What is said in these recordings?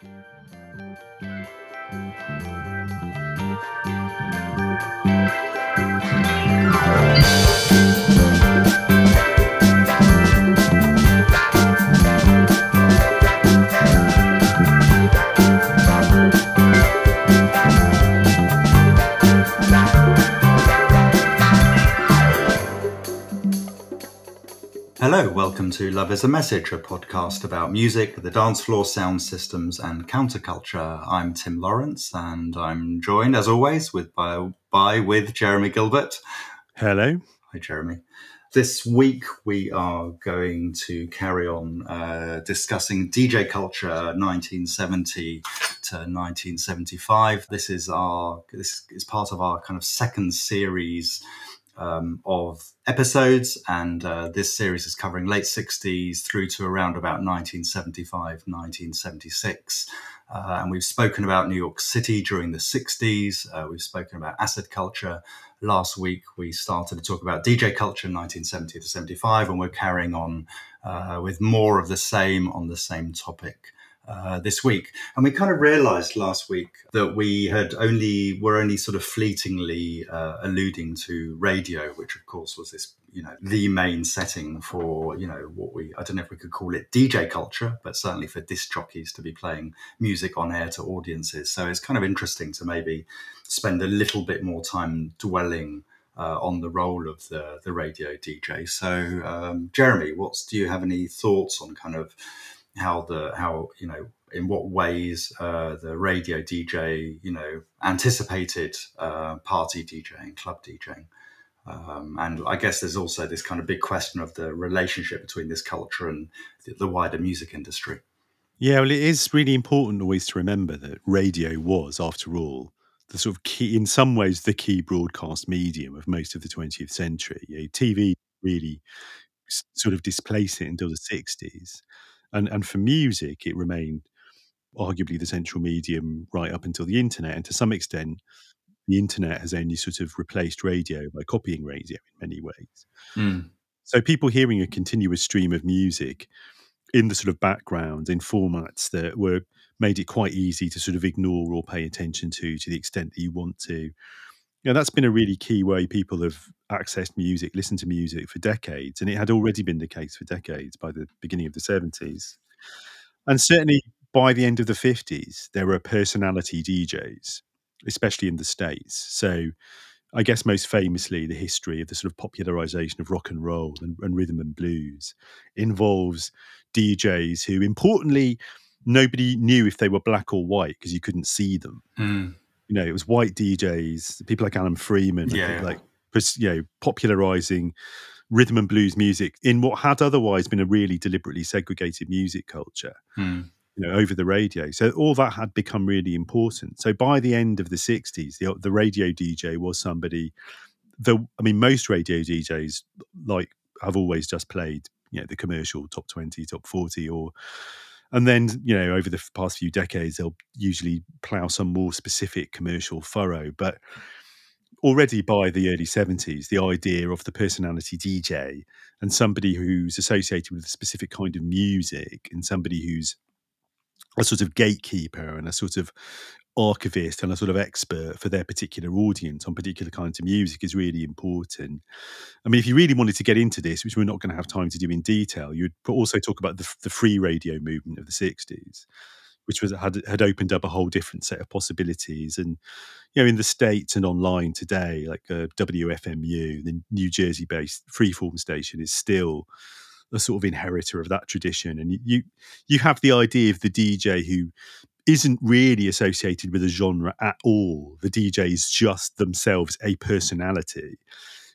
Thank you. Hello, welcome to Love is a Message, a podcast about music, the dance floor, sound systems, and counterculture. I'm Tim Lawrence, and I'm joined, as always, with by, by with Jeremy Gilbert. Hello. Hi, Jeremy. This week we are going to carry on uh, discussing DJ culture 1970 to 1975. This is our this is part of our kind of second series um, of episodes, and uh, this series is covering late 60s through to around about 1975, 1976. Uh, and we've spoken about New York City during the 60s. Uh, we've spoken about acid culture. Last week, we started to talk about DJ culture in 1970 to 75, and we're carrying on uh, with more of the same on the same topic. Uh, this week. And we kind of realized last week that we had only, were only sort of fleetingly uh, alluding to radio, which of course was this, you know, the main setting for, you know, what we, I don't know if we could call it DJ culture, but certainly for disc jockeys to be playing music on air to audiences. So it's kind of interesting to maybe spend a little bit more time dwelling uh, on the role of the, the radio DJ. So, um, Jeremy, what's, do you have any thoughts on kind of, how the how you know in what ways uh, the radio DJ you know anticipated uh, party DJing, club DJing. Um, and I guess there's also this kind of big question of the relationship between this culture and the, the wider music industry. Yeah, well, it is really important always to remember that radio was, after all, the sort of key, in some ways, the key broadcast medium of most of the 20th century. You know, TV really sort of displaced it until the 60s. And and for music, it remained arguably the central medium right up until the internet. And to some extent, the internet has only sort of replaced radio by copying radio in many ways. Mm. So people hearing a continuous stream of music in the sort of background in formats that were made it quite easy to sort of ignore or pay attention to to the extent that you want to yeah, that's been a really key way people have accessed music, listened to music for decades, and it had already been the case for decades by the beginning of the seventies, and certainly by the end of the fifties, there were personality DJs, especially in the states. So, I guess most famously, the history of the sort of popularization of rock and roll and, and rhythm and blues involves DJs who, importantly, nobody knew if they were black or white because you couldn't see them. Mm you know, it was white DJs, people like Alan Freed, yeah, like you know, popularizing rhythm and blues music in what had otherwise been a really deliberately segregated music culture. Hmm. You know, over the radio. So all that had become really important. So by the end of the 60s, the, the radio DJ was somebody the I mean most radio DJs like have always just played, you know, the commercial top 20, top 40 or and then, you know, over the past few decades, they'll usually plough some more specific commercial furrow. But already by the early 70s, the idea of the personality DJ and somebody who's associated with a specific kind of music and somebody who's a sort of gatekeeper and a sort of archivist and a sort of expert for their particular audience on particular kinds of music is really important. I mean, if you really wanted to get into this, which we're not going to have time to do in detail, you'd also talk about the, the free radio movement of the 60s, which was had, had opened up a whole different set of possibilities. And, you know, in the States and online today, like uh, WFMU, the New Jersey based freeform station, is still a sort of inheritor of that tradition. And you you have the idea of the DJ who isn't really associated with a genre at all. The DJ is just themselves a personality.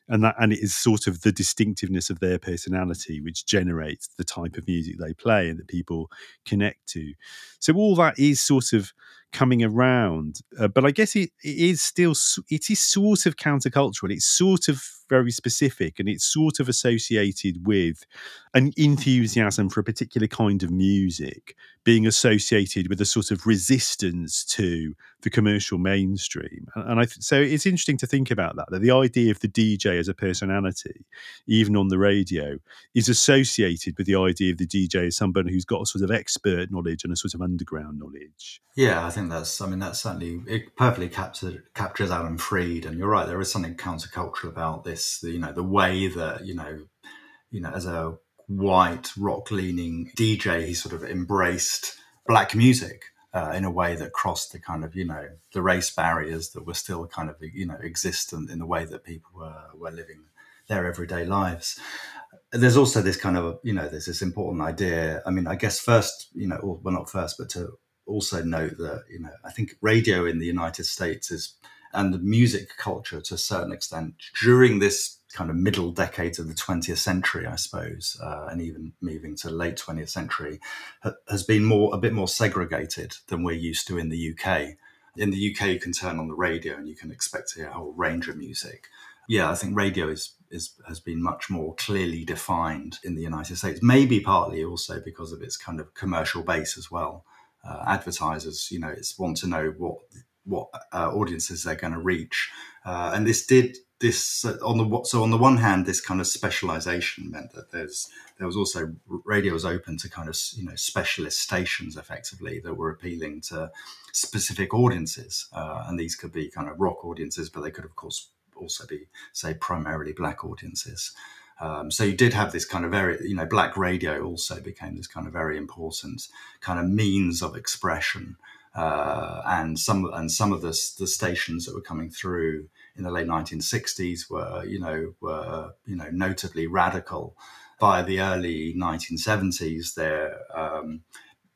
And that and it is sort of the distinctiveness of their personality which generates the type of music they play and that people connect to. So all that is sort of coming around. Uh, but I guess it, it is still it is sort of countercultural. It's sort of very specific, and it's sort of associated with an enthusiasm for a particular kind of music being associated with a sort of resistance to the commercial mainstream. And I so it's interesting to think about that, that the idea of the DJ as a personality, even on the radio, is associated with the idea of the DJ as someone who's got a sort of expert knowledge and a sort of underground knowledge. Yeah, I think that's, I mean, that's certainly, it perfectly captures, captures Alan Freed. And you're right, there is something countercultural about this, you know, the way that, you know, you know, as a white rock leaning DJ, he sort of embraced black music uh, in a way that crossed the kind of you know the race barriers that were still kind of you know existent in the way that people were were living their everyday lives. There's also this kind of you know there's this important idea. I mean, I guess first you know well not first, but to also note that you know I think radio in the United States is and the music culture to a certain extent during this kind of middle decades of the 20th century, I suppose, uh, and even moving to late 20th century, ha- has been more a bit more segregated than we're used to in the UK. In the UK, you can turn on the radio and you can expect to hear a whole range of music. Yeah, I think radio is, is has been much more clearly defined in the United States. Maybe partly also because of its kind of commercial base as well. Uh, advertisers, you know, it's want to know what what uh, audiences they're going to reach, uh, and this did this uh, on the so on the one hand, this kind of specialization meant that there's there was also radio was open to kind of you know specialist stations effectively that were appealing to specific audiences, uh, and these could be kind of rock audiences, but they could of course also be say primarily black audiences. Um, so you did have this kind of very, you know, black radio also became this kind of very important kind of means of expression, uh, and some and some of the the stations that were coming through in the late 1960s were, you know, were you know notably radical. By the early 1970s, they're um,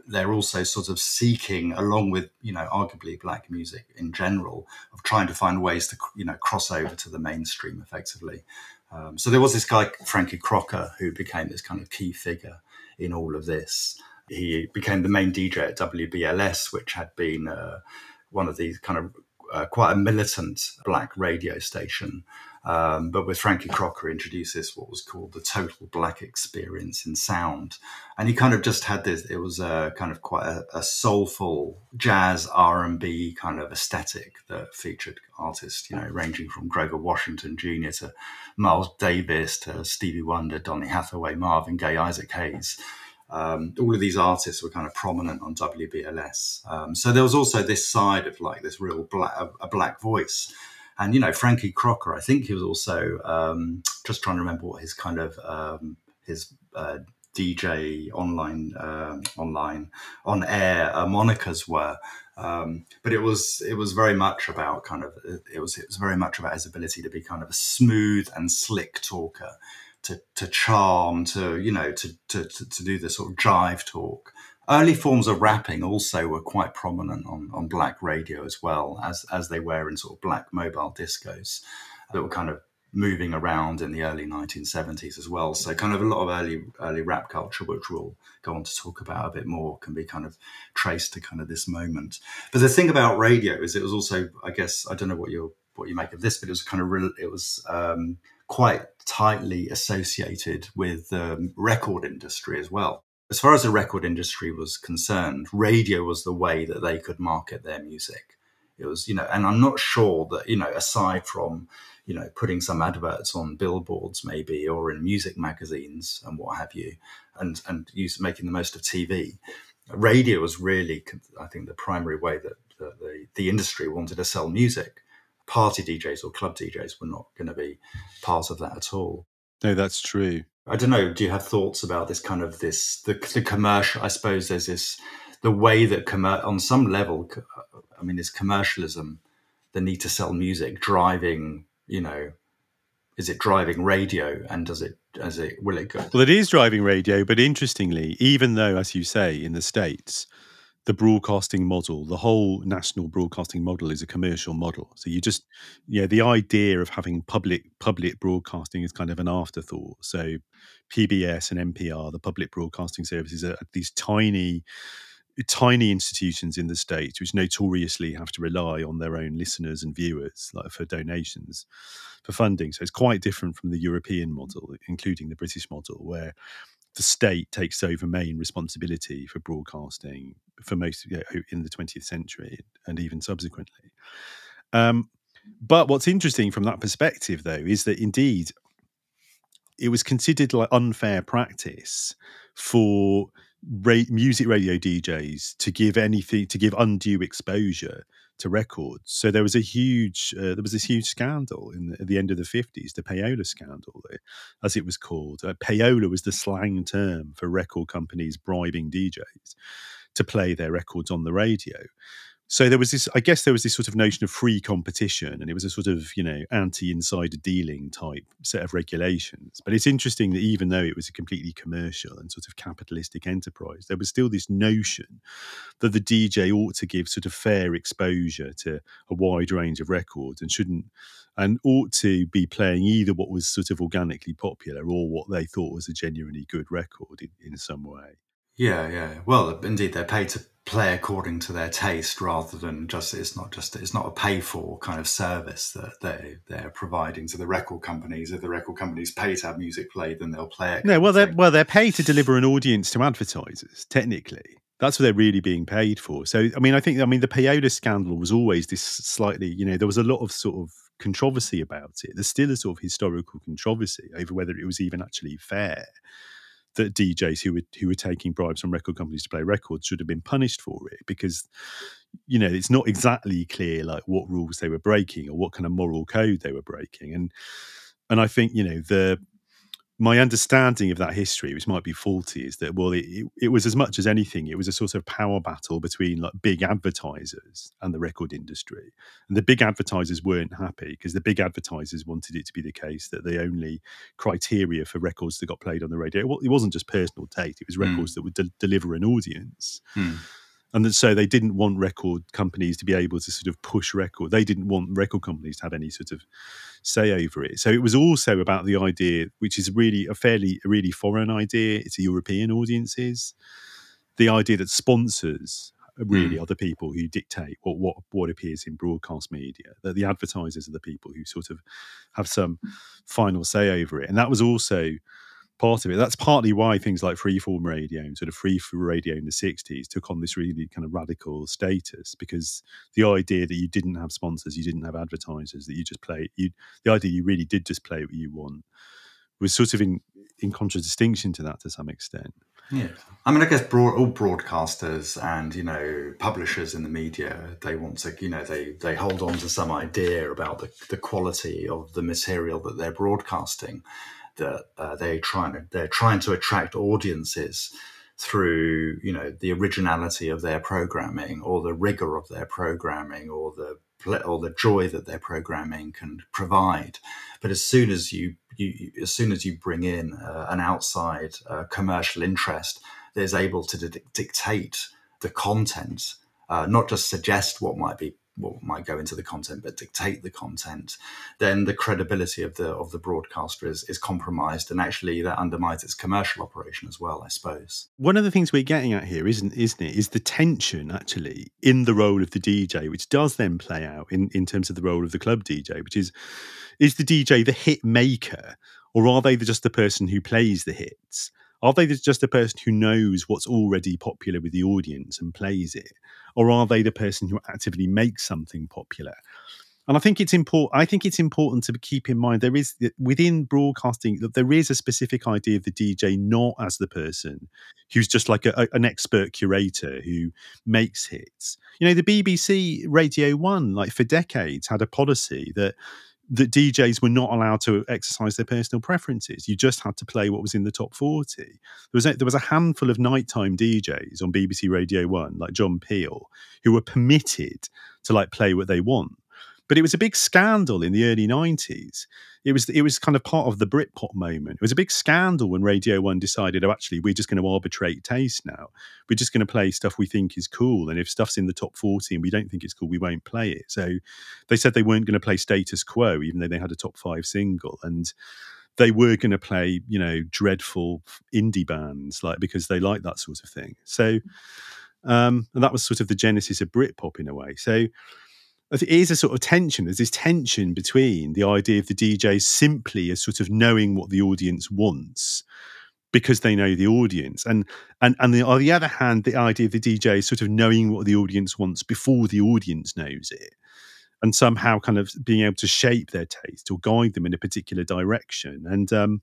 they're also sort of seeking, along with you know arguably black music in general, of trying to find ways to you know cross over to the mainstream effectively. Um, so there was this guy Frankie Crocker who became this kind of key figure in all of this. He became the main DJ at WBLS, which had been uh, one of these kind of uh, quite a militant black radio station. Um, but with Frankie Crocker introduces what was called the total black experience in sound, and he kind of just had this. It was a kind of quite a, a soulful jazz R and B kind of aesthetic that featured artists, you know, ranging from Grover Washington Jr. to Miles Davis to Stevie Wonder, Donny Hathaway, Marvin Gaye, Isaac Hayes um, all of these artists were kind of prominent on WBLS. Um, so there was also this side of like this real black, a black voice. And, you know, Frankie Crocker, I think he was also um, just trying to remember what his kind of um, his uh, DJ online, uh, online, on air uh, monikers were. Um, but it was it was very much about kind of it was it was very much about his ability to be kind of a smooth and slick talker to, to charm, to you know, to, to to do the sort of jive talk. Early forms of rapping also were quite prominent on, on black radio as well as as they were in sort of black mobile discos that were kind of moving around in the early 1970s as well. So kind of a lot of early early rap culture, which we'll go on to talk about a bit more, can be kind of traced to kind of this moment. But the thing about radio is it was also, I guess, I don't know what you what you make of this, but it was kind of real, it was um, quite tightly associated with the um, record industry as well. As far as the record industry was concerned, radio was the way that they could market their music. It was, you know, and I'm not sure that, you know, aside from, you know, putting some adverts on billboards maybe or in music magazines and what have you, and and use making the most of TV, radio was really, I think, the primary way that the, the industry wanted to sell music party DJs or club DJs were not going to be part of that at all. No, that's true. I don't know. Do you have thoughts about this kind of this the, the commercial? I suppose there's this the way that commer- on some level, I mean, is commercialism the need to sell music driving? You know, is it driving radio, and does it as it will it go? Well, it is driving radio, but interestingly, even though, as you say, in the states the broadcasting model, the whole national broadcasting model is a commercial model. So you just, yeah, the idea of having public public broadcasting is kind of an afterthought. So PBS and NPR, the public broadcasting services, are these tiny, tiny institutions in the states which notoriously have to rely on their own listeners and viewers, like for donations, for funding. So it's quite different from the European model, including the British model, where the state takes over main responsibility for broadcasting for most you know, in the 20th century and even subsequently. Um, but what's interesting from that perspective, though, is that indeed it was considered like unfair practice for ra- music radio DJs to give anything to give undue exposure to records. So there was a huge uh, there was this huge scandal in the, at the end of the fifties, the payola scandal, as it was called. Uh, payola was the slang term for record companies bribing DJs to play their records on the radio so there was this i guess there was this sort of notion of free competition and it was a sort of you know anti-insider dealing type set of regulations but it's interesting that even though it was a completely commercial and sort of capitalistic enterprise there was still this notion that the dj ought to give sort of fair exposure to a wide range of records and shouldn't and ought to be playing either what was sort of organically popular or what they thought was a genuinely good record in, in some way yeah, yeah. Well, indeed, they're paid to play according to their taste rather than just it's not just it's not a pay for kind of service that they they're providing to the record companies. If the record companies pay to have music played, then they'll play it. No, well, they're well they're paid to deliver an audience to advertisers. Technically, that's what they're really being paid for. So, I mean, I think I mean the payola scandal was always this slightly, you know, there was a lot of sort of controversy about it. There's still a sort of historical controversy over whether it was even actually fair that DJs who were who were taking bribes from record companies to play records should have been punished for it because you know it's not exactly clear like what rules they were breaking or what kind of moral code they were breaking. And and I think you know the my understanding of that history, which might be faulty, is that well, it, it, was as much as anything, it was a sort of power battle between like big advertisers and the record industry, and the big advertisers weren't happy because the big advertisers wanted it to be the case that the only criteria for records that got played on the radio it wasn't just personal taste; it was hmm. records mm. that would de- deliver an audience. Mm and so they didn't want record companies to be able to sort of push record. They didn't want record companies to have any sort of say over it. So it was also about the idea, which is really a fairly a really foreign idea. It's a European audiences. The idea that sponsors really mm. are the people who dictate what, what what appears in broadcast media. That the advertisers are the people who sort of have some final say over it. And that was also part of it. That's partly why things like freeform radio and sort of free radio in the 60s took on this really kind of radical status because the idea that you didn't have sponsors, you didn't have advertisers, that you just play, you, the idea you really did just play what you want was sort of in, in contradistinction to that to some extent. Yeah, I mean, I guess broad, all broadcasters and you know publishers in the media they want to you know they they hold on to some idea about the the quality of the material that they're broadcasting, that uh, they're trying to they're trying to attract audiences through you know the originality of their programming or the rigor of their programming or the or the joy that their programming can provide. But as soon as you, you as soon as you bring in uh, an outside uh, commercial interest that is able to di- dictate the content uh, not just suggest what might be what might go into the content but dictate the content then the credibility of the of the broadcaster is, is compromised and actually that undermines its commercial operation as well i suppose. One of the things we're getting at here isn't isn't it is the tension actually in the role of the dj which does then play out in in terms of the role of the club dj which is is the dj the hit maker or are they just the person who plays the hits are they just the person who knows what's already popular with the audience and plays it? Or are they the person who actively makes something popular? And I think it's important. I think it's important to keep in mind there is within broadcasting that there is a specific idea of the DJ not as the person who's just like a, an expert curator who makes hits. You know, the BBC Radio One, like for decades, had a policy that that DJs were not allowed to exercise their personal preferences. You just had to play what was in the top 40. There was a, there was a handful of nighttime DJs on BBC Radio 1 like John Peel who were permitted to like play what they want. But it was a big scandal in the early 90s. It was it was kind of part of the Britpop moment. It was a big scandal when Radio 1 decided, oh, actually, we're just going to arbitrate taste now. We're just going to play stuff we think is cool. And if stuff's in the top 40 and we don't think it's cool, we won't play it. So they said they weren't going to play Status Quo, even though they had a top five single. And they were going to play, you know, dreadful indie bands, like because they like that sort of thing. So, um, and that was sort of the genesis of Britpop in a way. So, it is a sort of tension. There's this tension between the idea of the DJ simply as sort of knowing what the audience wants, because they know the audience. And and and the, on the other hand, the idea of the DJ sort of knowing what the audience wants before the audience knows it. And somehow kind of being able to shape their taste or guide them in a particular direction. And um,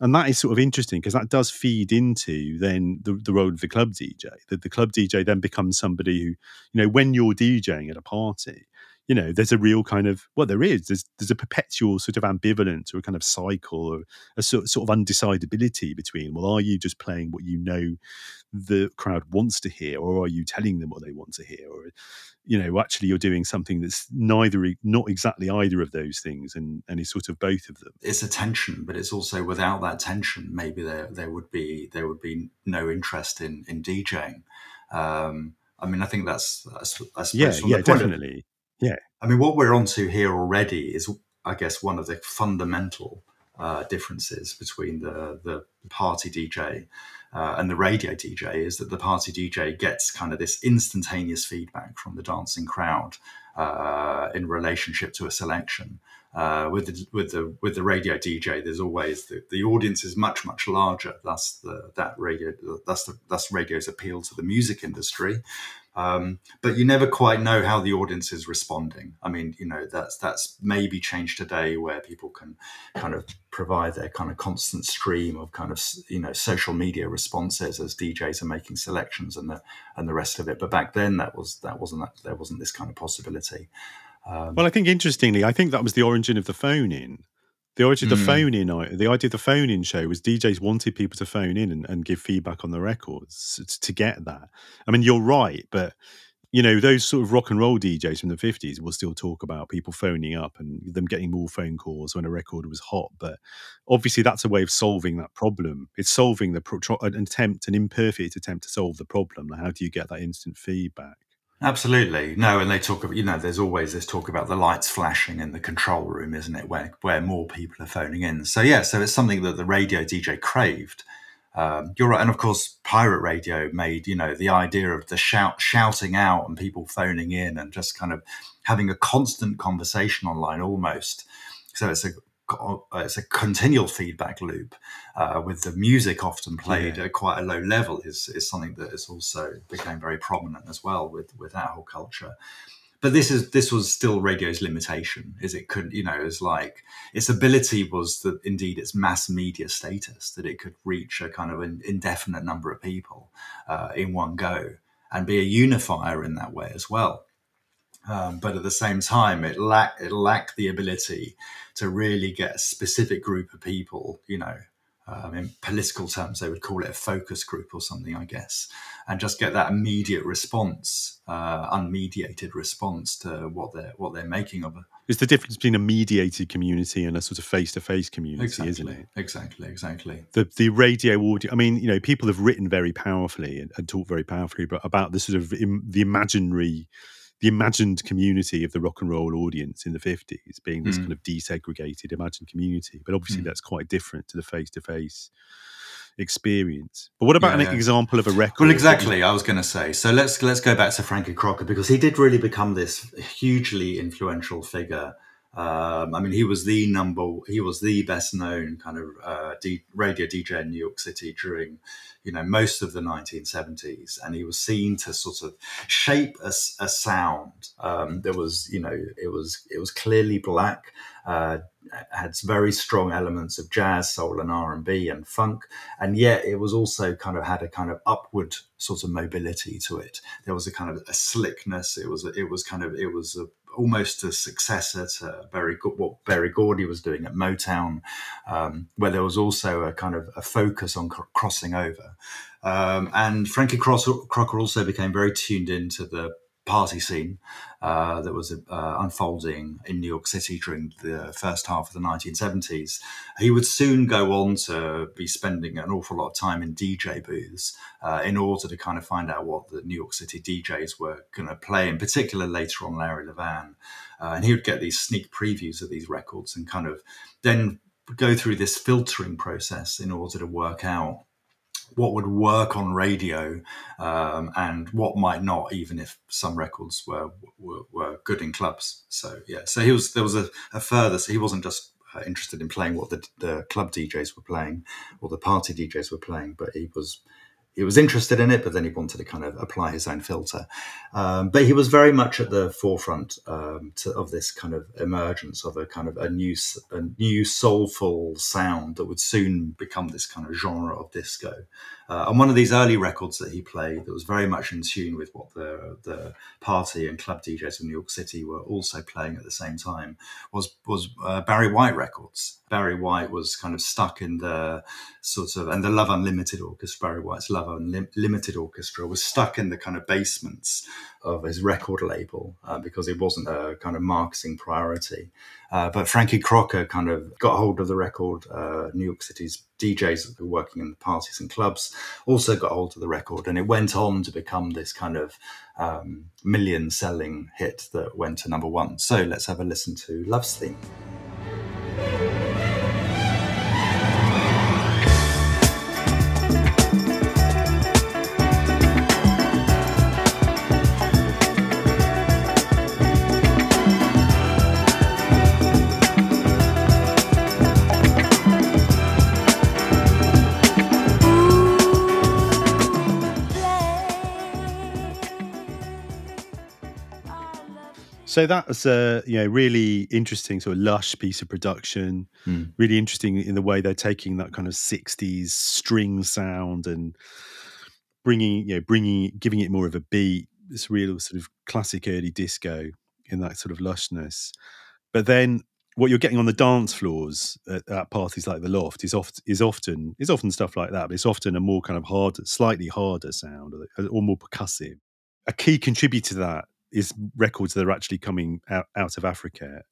and that is sort of interesting because that does feed into then the, the role of the club DJ. That the club DJ then becomes somebody who, you know, when you're DJing at a party, you know, there's a real kind of well, there is there's there's a perpetual sort of ambivalence or a kind of cycle or a sort, sort of undecidability between well, are you just playing what you know the crowd wants to hear, or are you telling them what they want to hear, or you know, actually you're doing something that's neither, not exactly either of those things, and and is sort of both of them. It's a tension, but it's also without that tension, maybe there there would be there would be no interest in in DJing. Um, I mean, I think that's, that's I suppose yeah, yeah, definitely. Of, yeah. I mean, what we're onto here already is, I guess, one of the fundamental uh, differences between the the party DJ uh, and the radio DJ is that the party DJ gets kind of this instantaneous feedback from the dancing crowd uh, in relationship to a selection. Uh, with the with the with the radio DJ, there's always the, the audience is much much larger. That's the that radio that's the that's radio's appeal to the music industry. Um, but you never quite know how the audience is responding. I mean, you know, that's that's maybe changed today, where people can kind of provide their kind of constant stream of kind of you know social media responses as DJs are making selections and the and the rest of it. But back then, that was that wasn't that there wasn't this kind of possibility. Um, well, I think interestingly, I think that was the origin of the phone in. The origin of the mm. phone in, the idea of the phone in show was DJs wanted people to phone in and, and give feedback on the records to get that. I mean, you're right, but you know, those sort of rock and roll DJs from the 50s will still talk about people phoning up and them getting more phone calls when a record was hot. But obviously, that's a way of solving that problem. It's solving the pro- an attempt, an imperfect attempt to solve the problem. How do you get that instant feedback? Absolutely. No, and they talk about, you know, there's always this talk about the lights flashing in the control room, isn't it, where, where more people are phoning in. So, yeah, so it's something that the radio DJ craved. Um, you're right. And of course, pirate radio made, you know, the idea of the shout, shouting out and people phoning in and just kind of having a constant conversation online almost. So it's a it's a continual feedback loop uh, with the music often played yeah. at quite a low level is, is something that has also became very prominent as well with with our whole culture but this is this was still radio's limitation is it couldn't you know is like its ability was that indeed its mass media status that it could reach a kind of an indefinite number of people uh, in one go and be a unifier in that way as well um, but at the same time, it lacked it lacked the ability to really get a specific group of people. You know, um, in political terms, they would call it a focus group or something, I guess, and just get that immediate response, uh, unmediated response to what they're what they're making of it. It's the difference between a mediated community and a sort of face-to-face community, exactly, isn't it? Exactly, exactly. The the radio audio. I mean, you know, people have written very powerfully and, and talked very powerfully about, about the sort of Im, the imaginary the imagined community of the rock and roll audience in the 50s being this mm. kind of desegregated imagined community but obviously mm. that's quite different to the face-to-face experience but what about yeah, an yeah. example of a record well exactly i was going to say so let's let's go back to frankie crocker because he did really become this hugely influential figure um, I mean, he was the number, he was the best known kind of uh, D, radio DJ in New York City during you know most of the 1970s and he was seen to sort of shape a, a sound um, there was you know it was it was clearly black uh, had very strong elements of jazz soul and r&b and funk. And yet it was also kind of had a kind of upward sort of mobility to it. There was a kind of a slickness. It was it was kind of it was a almost a successor to Berry, what Berry Gordy was doing at Motown, um, where there was also a kind of a focus on cr- crossing over. Um, and Frankie Crocker also became very tuned into the party scene uh, that was uh, unfolding in New York City during the first half of the 1970s. He would soon go on to be spending an awful lot of time in DJ booths uh, in order to kind of find out what the New York City DJs were going to play, in particular later on Larry Levan. Uh, and he would get these sneak previews of these records and kind of then go through this filtering process in order to work out what would work on radio um, and what might not, even if some records were, were, were good in clubs. So yeah, so he was there was a, a further. So he wasn't just uh, interested in playing what the, the club DJs were playing or the party DJs were playing, but he was he was interested in it, but then he wanted to kind of apply his own filter. Um, but he was very much at the forefront um, to, of this kind of emergence of a kind of a new, a new soulful sound that would soon become this kind of genre of disco. Uh, and one of these early records that he played that was very much in tune with what the the party and club DJs in New York City were also playing at the same time was was uh, Barry White records. Barry White was kind of stuck in the sort of and the Love Unlimited Orchestra. Barry White's Love Unlimited Orchestra was stuck in the kind of basements of his record label uh, because it wasn't a kind of marketing priority. Uh, but Frankie Crocker kind of got hold of the record. Uh, New York City's DJs who were working in the parties and clubs also got hold of the record, and it went on to become this kind of um, million selling hit that went to number one. So let's have a listen to Love's Theme. So that's a you know really interesting sort of lush piece of production. Mm. Really interesting in the way they're taking that kind of '60s string sound and bringing you know bringing giving it more of a beat. This real sort of classic early disco in that sort of lushness. But then what you're getting on the dance floors at, at, parties like the Loft is often is often is often stuff like that, but it's often a more kind of hard, slightly harder sound or, or more percussive. A key contributor to that is records that are actually coming out, out of Africa.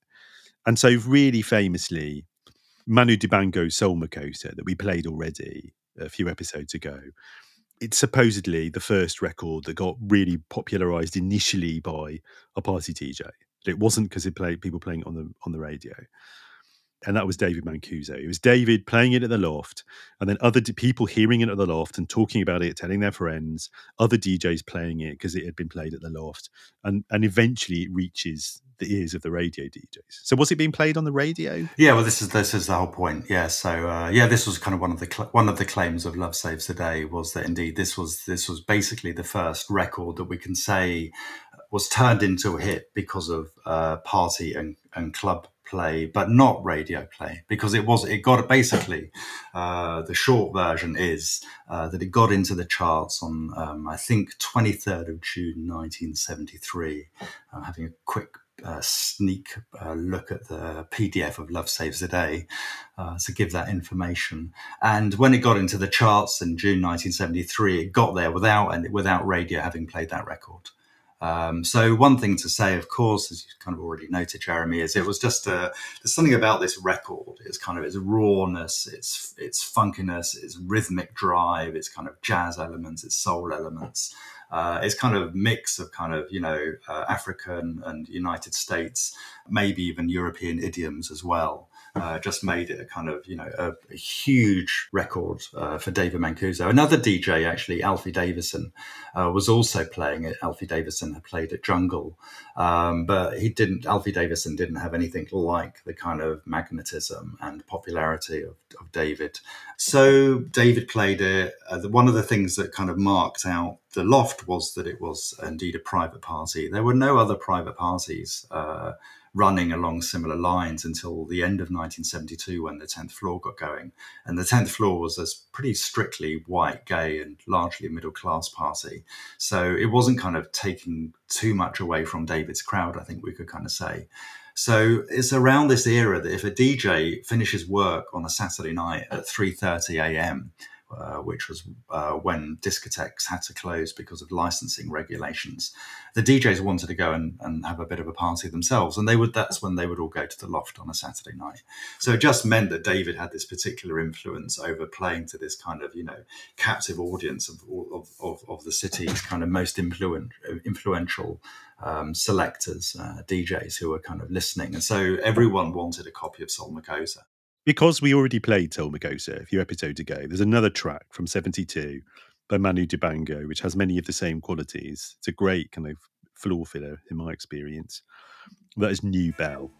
And so, really famously, Manu Dibango's Soul Makossa that we played already a few episodes ago. It's supposedly the first record that got really popularized initially by a party DJ. It wasn't because it played people playing it on the on the radio and that was David Mancuso. It was David playing it at the loft, and then other d- people hearing it at the loft and talking about it, telling their friends, other DJs playing it because it had been played at the loft, and and eventually it reaches the ears of the radio DJs. So was it being played on the radio? Yeah, well, this is this is the whole point. Yeah, so uh, yeah, this was kind of one of the cl- one of the claims of Love Saves the Day was that indeed this was this was basically the first record that we can say was turned into a hit because of uh, party and, and club play, but not radio play, because it was it got basically uh, the short version is uh, that it got into the charts on um, I think 23rd of June 1973. I'm having a quick uh, sneak uh, look at the PDF of Love Saves the Day uh, to give that information. And when it got into the charts in June 1973, it got there without and without radio having played that record. Um, so one thing to say, of course, as you kind of already noted, Jeremy, is it was just a, there's something about this record. It's kind of its rawness, its its funkiness, its rhythmic drive, its kind of jazz elements, its soul elements. Uh, it's kind of mix of kind of you know uh, African and United States, maybe even European idioms as well uh, just made it a kind of you know a, a huge record uh, for David Mancuso. Another DJ, actually, Alfie Davison, uh, was also playing it. Alfie Davison had played at Jungle, um, but he didn't. Alfie Davison didn't have anything like the kind of magnetism and popularity of, of David. So David played it. Uh, the, one of the things that kind of marked out the loft was that it was indeed a private party. There were no other private parties uh, running along similar lines until the end of 1972 when the 10th floor got going. And the 10th floor was a pretty strictly white, gay, and largely middle class party. So it wasn't kind of taking too much away from David's crowd, I think we could kind of say. So it's around this era that if a DJ finishes work on a Saturday night at 3:30 a.m., uh, which was uh, when discotheques had to close because of licensing regulations. The DJs wanted to go and, and have a bit of a party themselves, and they would. That's when they would all go to the loft on a Saturday night. So it just meant that David had this particular influence over playing to this kind of you know captive audience of of, of, of the city's kind of most influent, influential um, selectors, uh, DJs who were kind of listening, and so everyone wanted a copy of Soul Makossa because we already played Soul a few episodes ago, there's another track from 72 by Manu Dibango, which has many of the same qualities. It's a great kind of floor filler in my experience. That is New Bell.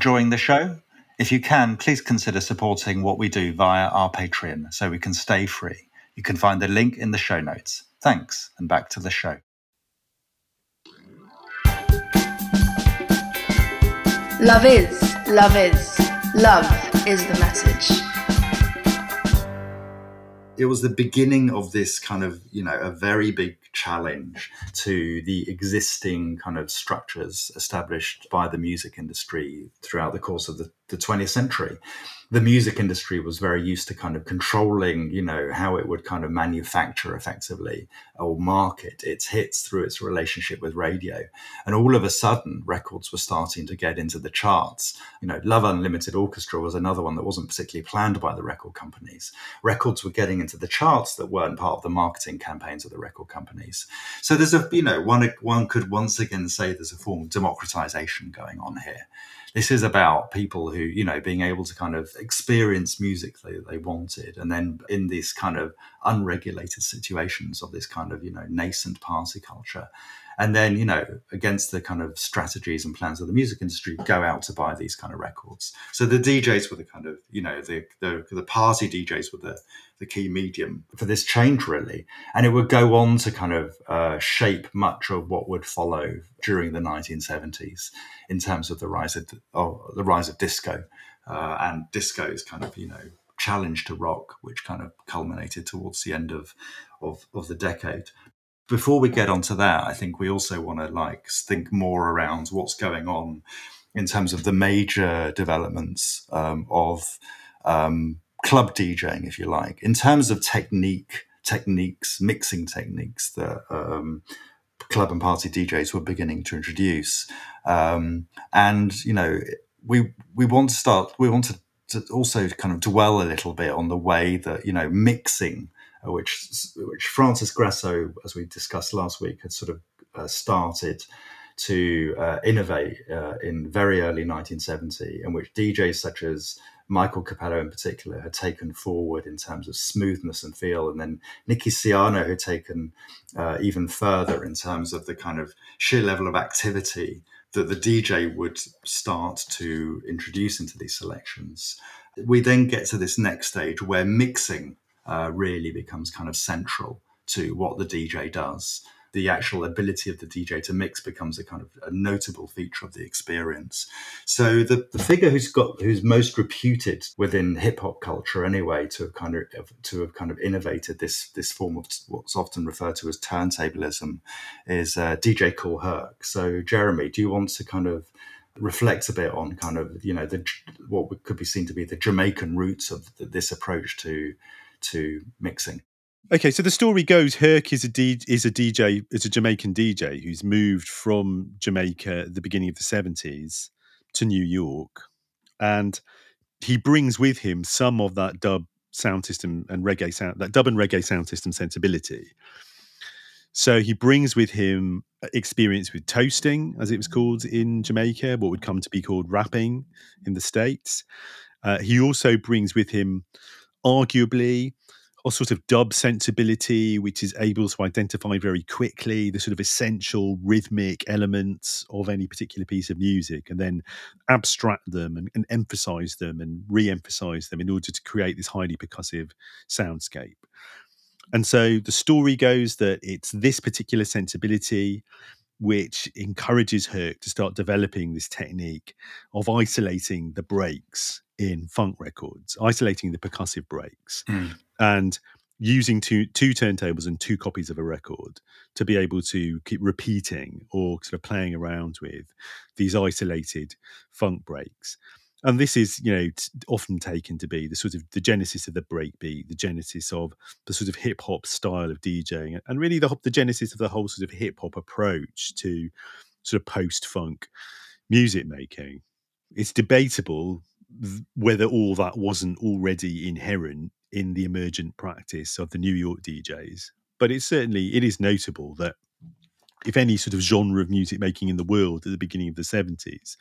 Enjoying the show? If you can, please consider supporting what we do via our Patreon so we can stay free. You can find the link in the show notes. Thanks, and back to the show. Love is, love is, love is the message it was the beginning of this kind of you know a very big challenge to the existing kind of structures established by the music industry throughout the course of the, the 20th century the music industry was very used to kind of controlling, you know, how it would kind of manufacture effectively or market its hits through its relationship with radio. And all of a sudden, records were starting to get into the charts. You know, Love Unlimited Orchestra was another one that wasn't particularly planned by the record companies. Records were getting into the charts that weren't part of the marketing campaigns of the record companies. So there's a, you know, one, one could once again say there's a form of democratization going on here this is about people who you know being able to kind of experience music that they wanted and then in these kind of unregulated situations of this kind of you know nascent party culture and then you know against the kind of strategies and plans of the music industry go out to buy these kind of records. So the djs were the kind of you know the the, the party djs were the the key medium for this change really. And it would go on to kind of uh, shape much of what would follow during the 1970s in terms of the rise of, the rise of disco. Uh, and disco's kind of you know challenge to rock which kind of culminated towards the end of of, of the decade before we get onto that, I think we also want to like think more around what's going on in terms of the major developments um, of um, club DJing, if you like, in terms of technique, techniques, mixing techniques that um, club and party DJs were beginning to introduce, um, and you know, we we want to start, we want to, to also kind of dwell a little bit on the way that you know mixing which which Francis Grasso, as we discussed last week, had sort of uh, started to uh, innovate uh, in very early 1970, and which DJs such as Michael Cappello in particular had taken forward in terms of smoothness and feel, and then Nicky Siano had taken uh, even further in terms of the kind of sheer level of activity that the DJ would start to introduce into these selections. We then get to this next stage where mixing uh, really becomes kind of central to what the DJ does. The actual ability of the DJ to mix becomes a kind of a notable feature of the experience. So the, the figure who's got who's most reputed within hip hop culture anyway to have kind of to have kind of innovated this this form of what's often referred to as turntablism is uh, DJ Kool Herc. So Jeremy, do you want to kind of reflect a bit on kind of you know the what could be seen to be the Jamaican roots of this approach to to mixing. Okay, so the story goes Herc is a D, is a DJ, is a Jamaican DJ who's moved from Jamaica at the beginning of the 70s to New York. And he brings with him some of that dub sound system and reggae sound, that dub and reggae sound system sensibility. So he brings with him experience with toasting, as it was called in Jamaica, what would come to be called rapping in the States. Uh, he also brings with him arguably a sort of dub sensibility, which is able to identify very quickly the sort of essential rhythmic elements of any particular piece of music and then abstract them and, and emphasize them and re emphasize them in order to create this highly percussive soundscape. And so the story goes that it's this particular sensibility which encourages Herc to start developing this technique of isolating the breaks in funk records, isolating the percussive breaks mm. and using two two turntables and two copies of a record to be able to keep repeating or sort of playing around with these isolated funk breaks. And this is, you know, often taken to be the sort of the genesis of the breakbeat, the genesis of the sort of hip hop style of DJing, and really the the genesis of the whole sort of hip hop approach to sort of post funk music making. It's debatable whether all that wasn't already inherent in the emergent practice of the New York DJs. But it's certainly it is notable that if any sort of genre of music making in the world at the beginning of the 70s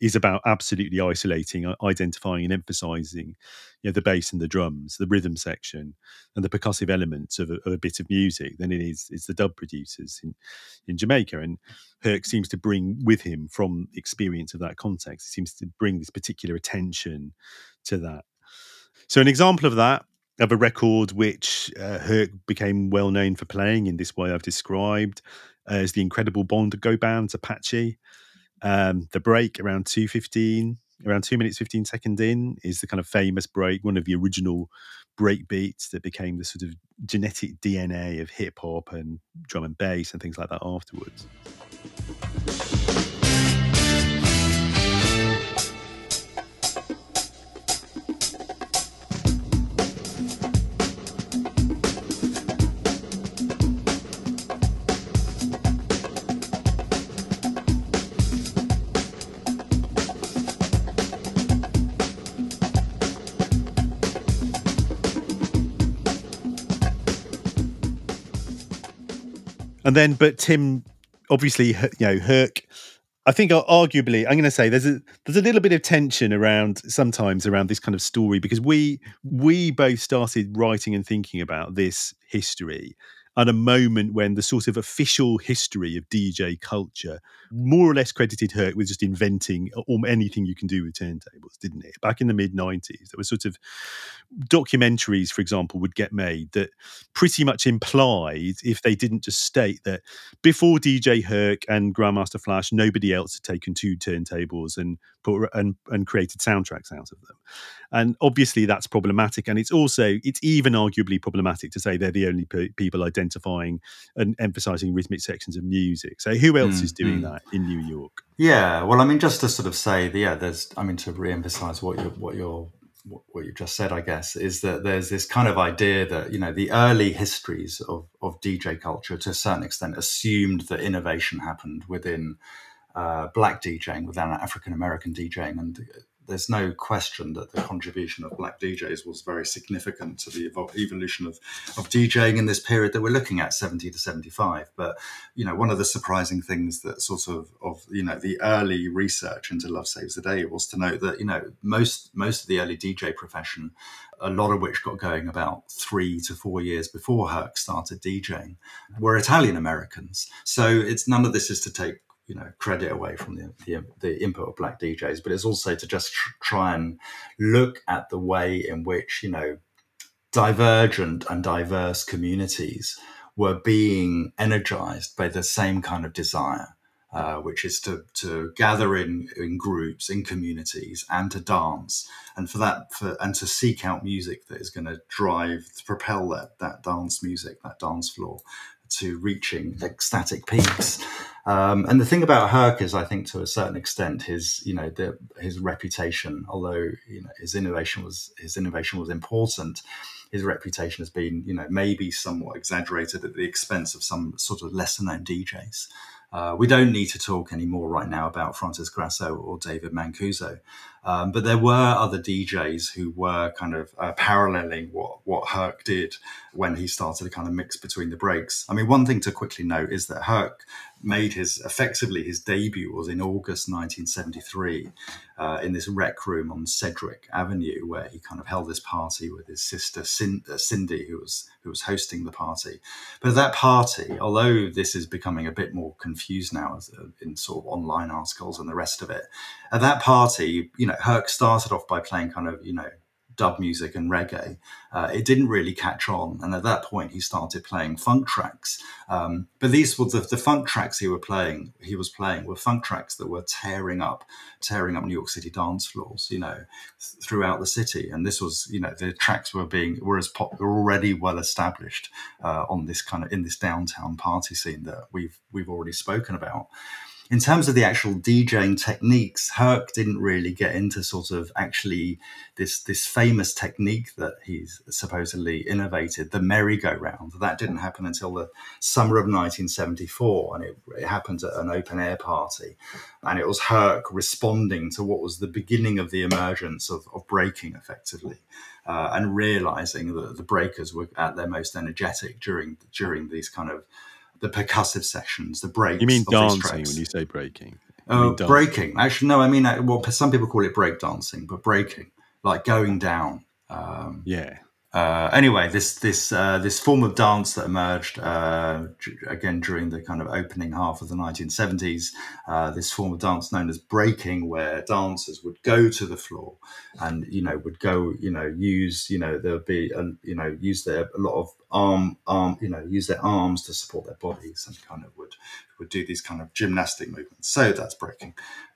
is about absolutely isolating, identifying, and emphasizing you know, the bass and the drums, the rhythm section, and the percussive elements of a, of a, bit of music, then it is it's the dub producers in, in Jamaica. And Herc seems to bring with him from experience of that context, he seems to bring this particular attention to that. So, an example of that of a record which uh, Herc became well known for playing in this way I've described uh, is the incredible Bongo Band's Apache. Um, the break around 215, around two minutes 15 seconds in, is the kind of famous break, one of the original break beats that became the sort of genetic DNA of hip hop and drum and bass and things like that afterwards. And then, but Tim, obviously, you know, Herc. I think arguably, I'm going to say there's a there's a little bit of tension around sometimes around this kind of story because we we both started writing and thinking about this history at a moment when the sort of official history of DJ culture more or less credited Herc with just inventing anything you can do with turntables, didn't it? Back in the mid 90s, there were sort of documentaries, for example, would get made that pretty much implied, if they didn't just state that before DJ Herc and Grandmaster Flash, nobody else had taken two turntables and put and, and created soundtracks out of them. And obviously that's problematic. And it's also, it's even arguably problematic to say they're the only pe- people identifying and emphasizing rhythmic sections of music. So who else mm, is doing mm. that in New York? Yeah, well, I mean, just to sort of say, yeah, there's, I mean, to re-emphasize what you're, what you're, what you've just said, I guess, is that there's this kind of idea that you know the early histories of of DJ culture, to a certain extent, assumed that innovation happened within uh, black DJing, within African American DJing, and there's no question that the contribution of black DJs was very significant to the evolution of, of DJing in this period that we're looking at, 70 to 75. But, you know, one of the surprising things that sort of, of you know, the early research into Love Saves the Day was to note that, you know, most, most of the early DJ profession, a lot of which got going about three to four years before Herc started DJing, were Italian Americans. So it's none of this is to take you know credit away from the, the, the input of black DJs, but it's also to just tr- try and look at the way in which you know divergent and diverse communities were being energized by the same kind of desire. Uh, which is to, to gather in, in groups, in communities, and to dance, and for that, for, and to seek out music that is going to drive, propel that that dance music, that dance floor, to reaching ecstatic peaks. Um, and the thing about Herc is, I think, to a certain extent, his you know the, his reputation, although you know his innovation was his innovation was important, his reputation has been you know maybe somewhat exaggerated at the expense of some sort of lesser known DJs. Uh, we don't need to talk anymore right now about Francis Grasso or David Mancuso, um, but there were other DJs who were kind of uh, paralleling what what Herc did when he started to kind of mix between the breaks. I mean, one thing to quickly note is that Herc made his effectively his debut was in August 1973 uh, in this rec room on Sedgwick Avenue, where he kind of held this party with his sister uh, Cindy, who was who was hosting the party. But at that party, although this is becoming a bit more confused now uh, in sort of online articles and the rest of it, at that party, you know, Herc started off by playing kind of you know dub music and reggae. Uh, it didn't really catch on, and at that point, he started playing funk tracks. Um, but these were the, the, funk tracks he were playing. He was playing were funk tracks that were tearing up, tearing up New York City dance floors, you know, th- throughout the city. And this was, you know, the tracks were being were as pop, were already well established uh, on this kind of in this downtown party scene that we've we've already spoken about. In terms of the actual DJing techniques, Herc didn't really get into sort of actually this this famous technique that he's supposedly innovated, the merry-go-round. That didn't happen until the summer of 1974, and it, it happened at an open air party, and it was Herc responding to what was the beginning of the emergence of, of breaking, effectively. Uh, and realizing that the breakers were at their most energetic during during these kind of the percussive sessions, the breaks. You mean dancing when you say breaking? Oh, uh, breaking. Actually, no. I mean, uh, well, some people call it break dancing, but breaking, like going down. Um, yeah. Uh, anyway, this this uh, this form of dance that emerged uh, again during the kind of opening half of the 1970s, uh, this form of dance known as breaking, where dancers would go to the floor and you know would go you know use you know there'd be a, you know use their a lot of arm arm you know use their arms to support their bodies and kind of would would do these kind of gymnastic movements. So that's breaking.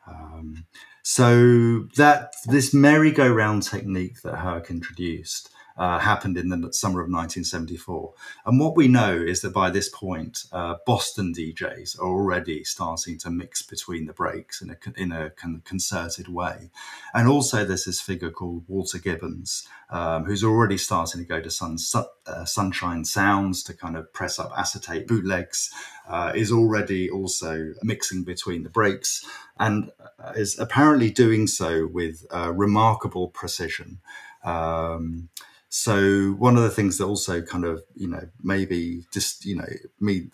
Um, so that this merry-go-round technique that Herc introduced uh, happened in the summer of 1974. And what we know is that by this point, uh, Boston DJs are already starting to mix between the breaks in a, in a concerted way. And also, there's this figure called Walter Gibbons, um, who's already starting to go to sun, uh, Sunshine Sounds to kind of press up acetate bootlegs, uh, is already also mixing between the breaks and is apparently doing so with uh, remarkable precision. Um, so one of the things that also kind of you know maybe just you know me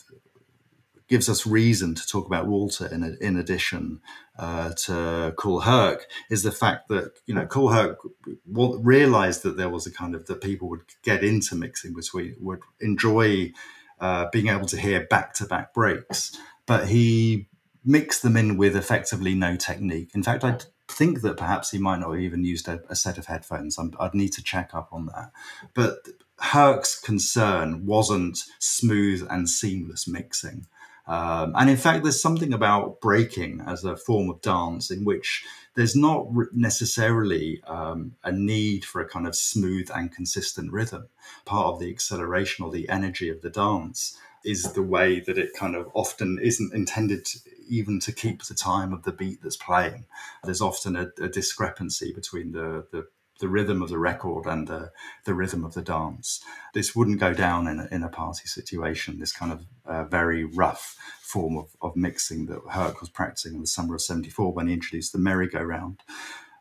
gives us reason to talk about Walter in in addition uh, to Kool Herc is the fact that you know Kool Herc realized that there was a kind of that people would get into mixing between would enjoy uh, being able to hear back to back breaks, but he mixed them in with effectively no technique. In fact, I think that perhaps he might not have even used a, a set of headphones. i would need to check up on that. But Herc's concern wasn't smooth and seamless mixing. Um, and in fact, there's something about breaking as a form of dance in which there's not necessarily um, a need for a kind of smooth and consistent rhythm. Part of the acceleration or the energy of the dance is the way that it kind of often isn't intended even to keep the time of the beat that's playing. There's often a, a discrepancy between the, the the rhythm of the record and the, the rhythm of the dance. This wouldn't go down in a, in a party situation, this kind of uh, very rough form of, of mixing that Herc was practicing in the summer of 74 when he introduced the merry-go-round.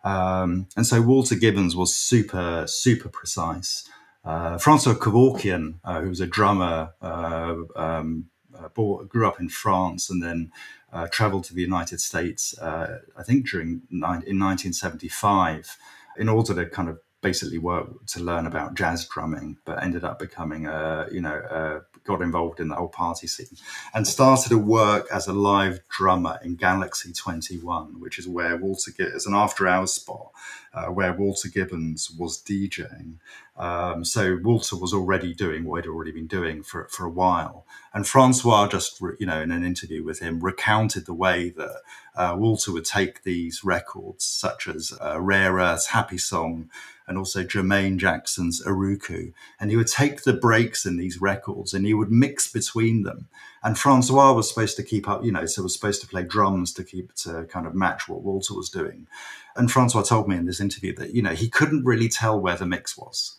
Um, and so Walter Gibbons was super, super precise. Uh, Francois Kevorkian, uh, who was a drummer, uh, um, uh, grew up in France and then uh, traveled to the United States, uh, I think during in 1975, in order to kind of basically work to learn about jazz drumming, but ended up becoming a you know got involved in the whole party scene and started to work as a live drummer in Galaxy 21, which is where Walter is an after hours spot uh, where Walter Gibbons was DJing. Um, so Walter was already doing what he'd already been doing for, for a while. And Francois just, you know, in an interview with him, recounted the way that uh, Walter would take these records, such as uh, Rare Earth's Happy Song, and also Jermaine Jackson's Erucu. And he would take the breaks in these records and he would mix between them. And Francois was supposed to keep up, you know, so was supposed to play drums to keep to kind of match what Walter was doing. And Francois told me in this interview that, you know, he couldn't really tell where the mix was.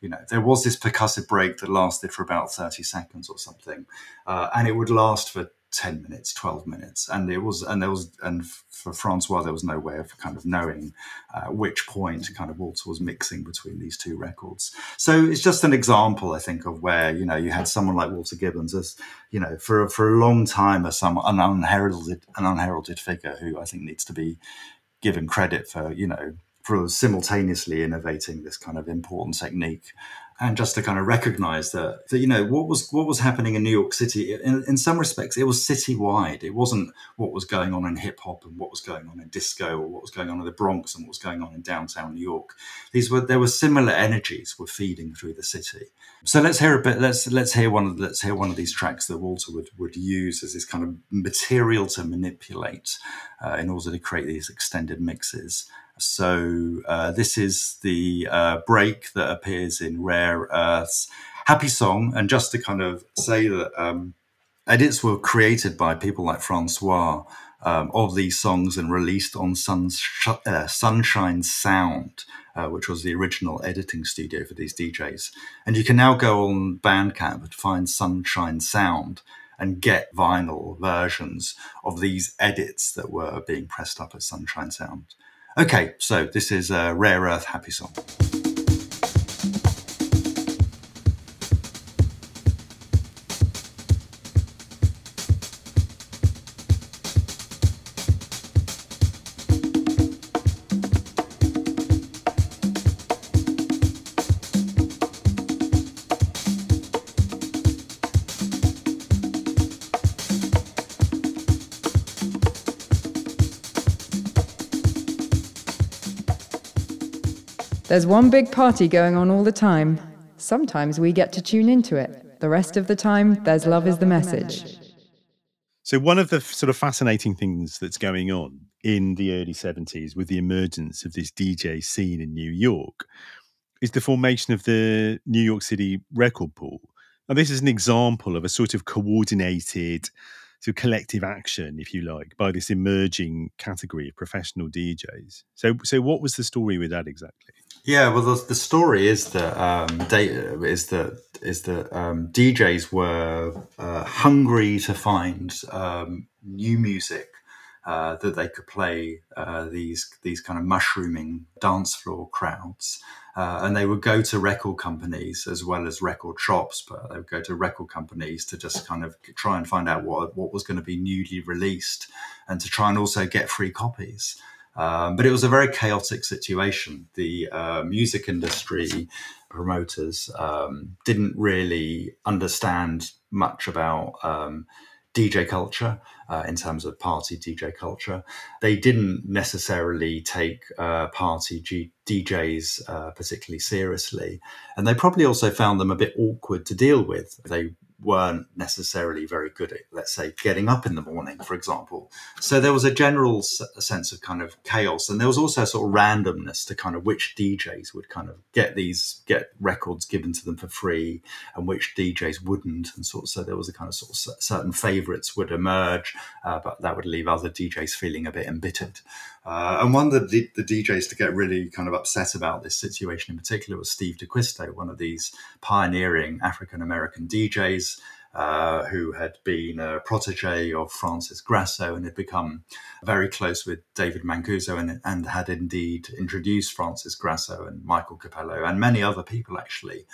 You know, there was this percussive break that lasted for about 30 seconds or something. Uh, and it would last for 10 minutes 12 minutes. And it was and there was and for francois there was no way of kind of knowing uh, which point kind of walter was mixing between these two records. So it's just an example i think of where you know you had someone like walter gibbons as you know for for a long time as some an unheralded an unheralded figure who i think needs to be given credit for you know for simultaneously innovating this kind of important technique and just to kind of recognize that, that you know what was what was happening in New York City. In, in some respects, it was citywide. It wasn't what was going on in hip hop and what was going on in disco or what was going on in the Bronx and what was going on in downtown New York. These were there were similar energies were feeding through the city. So let's hear a bit. Let's let's hear one of let's hear one of these tracks that Walter would would use as this kind of material to manipulate uh, in order to create these extended mixes. So uh, this is the uh, break that appears in Rare Earth's Happy Song. And just to kind of say that um, edits were created by people like Francois um, of these songs and released on uh, Sunshine Sound, uh, which was the original editing studio for these DJs. And you can now go on Bandcamp and find Sunshine Sound and get vinyl versions of these edits that were being pressed up at Sunshine Sound. Okay, so this is a Rare Earth Happy Song. There's one big party going on all the time. Sometimes we get to tune into it. The rest of the time, there's love is the message. So, one of the sort of fascinating things that's going on in the early 70s with the emergence of this DJ scene in New York is the formation of the New York City record pool. And this is an example of a sort of coordinated, sort of collective action, if you like, by this emerging category of professional DJs. So, so what was the story with that exactly? Yeah, well, the, the story is that um, is that is that um, DJs were uh, hungry to find um, new music uh, that they could play uh, these these kind of mushrooming dance floor crowds, uh, and they would go to record companies as well as record shops, but they would go to record companies to just kind of try and find out what what was going to be newly released, and to try and also get free copies. Um, but it was a very chaotic situation. The uh, music industry promoters um, didn't really understand much about um, DJ culture uh, in terms of party DJ culture. They didn't necessarily take uh, party G- DJs uh, particularly seriously. And they probably also found them a bit awkward to deal with. They weren't necessarily very good at, let's say, getting up in the morning, for example. So there was a general sense of kind of chaos, and there was also sort of randomness to kind of which DJs would kind of get these get records given to them for free, and which DJs wouldn't, and sort of so there was a kind of sort of certain favourites would emerge, uh, but that would leave other DJs feeling a bit embittered. Uh, and one of the, the, DJs to get really kind of upset about this situation in particular was Steve D'Acquisto, one of these pioneering African American DJs uh, who had been a protege of Francis Grasso and had become very close with David Mancuso and, and had indeed introduced Francis Grasso and Michael Cappello and many other people actually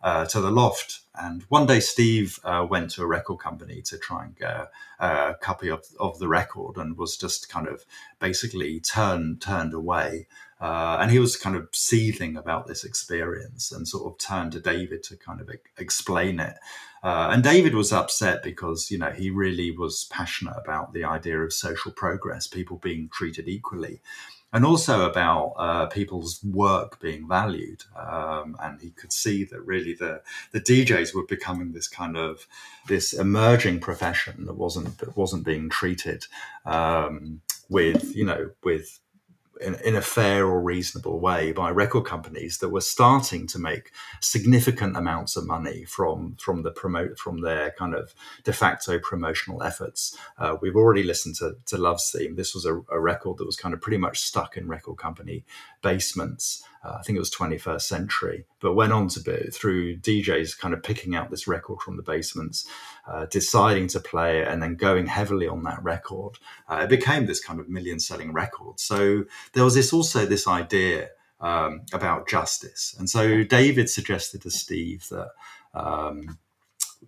uh, to the loft. And one day Steve uh, went to a record company to try and get a copy of, of the record and was just kind of basically turned turned away. Uh, and he was kind of seething about this experience and sort of turned to David to kind of explain it. Uh, and David was upset because, you know, he really was passionate about the idea of social progress, people being treated equally, and also about uh, people's work being valued. Um, and he could see that really the, the DJs were becoming this kind of this emerging profession that wasn't that wasn't being treated um, with, you know, with in, in, a fair or reasonable way by record companies that were starting to make significant amounts of money from from the promote from their kind of de facto promotional efforts. Uh, we've already listened to, to Love's Theme. This was a, a, record that was kind of pretty much stuck in record company basements. Uh, I think it was 21st century, but went on to be through DJs kind of picking out this record from the basements, uh, deciding to play it, and then going heavily on that record. Uh, it became this kind of million selling record. So there was this also this idea um, about justice. And so David suggested to Steve that. Um,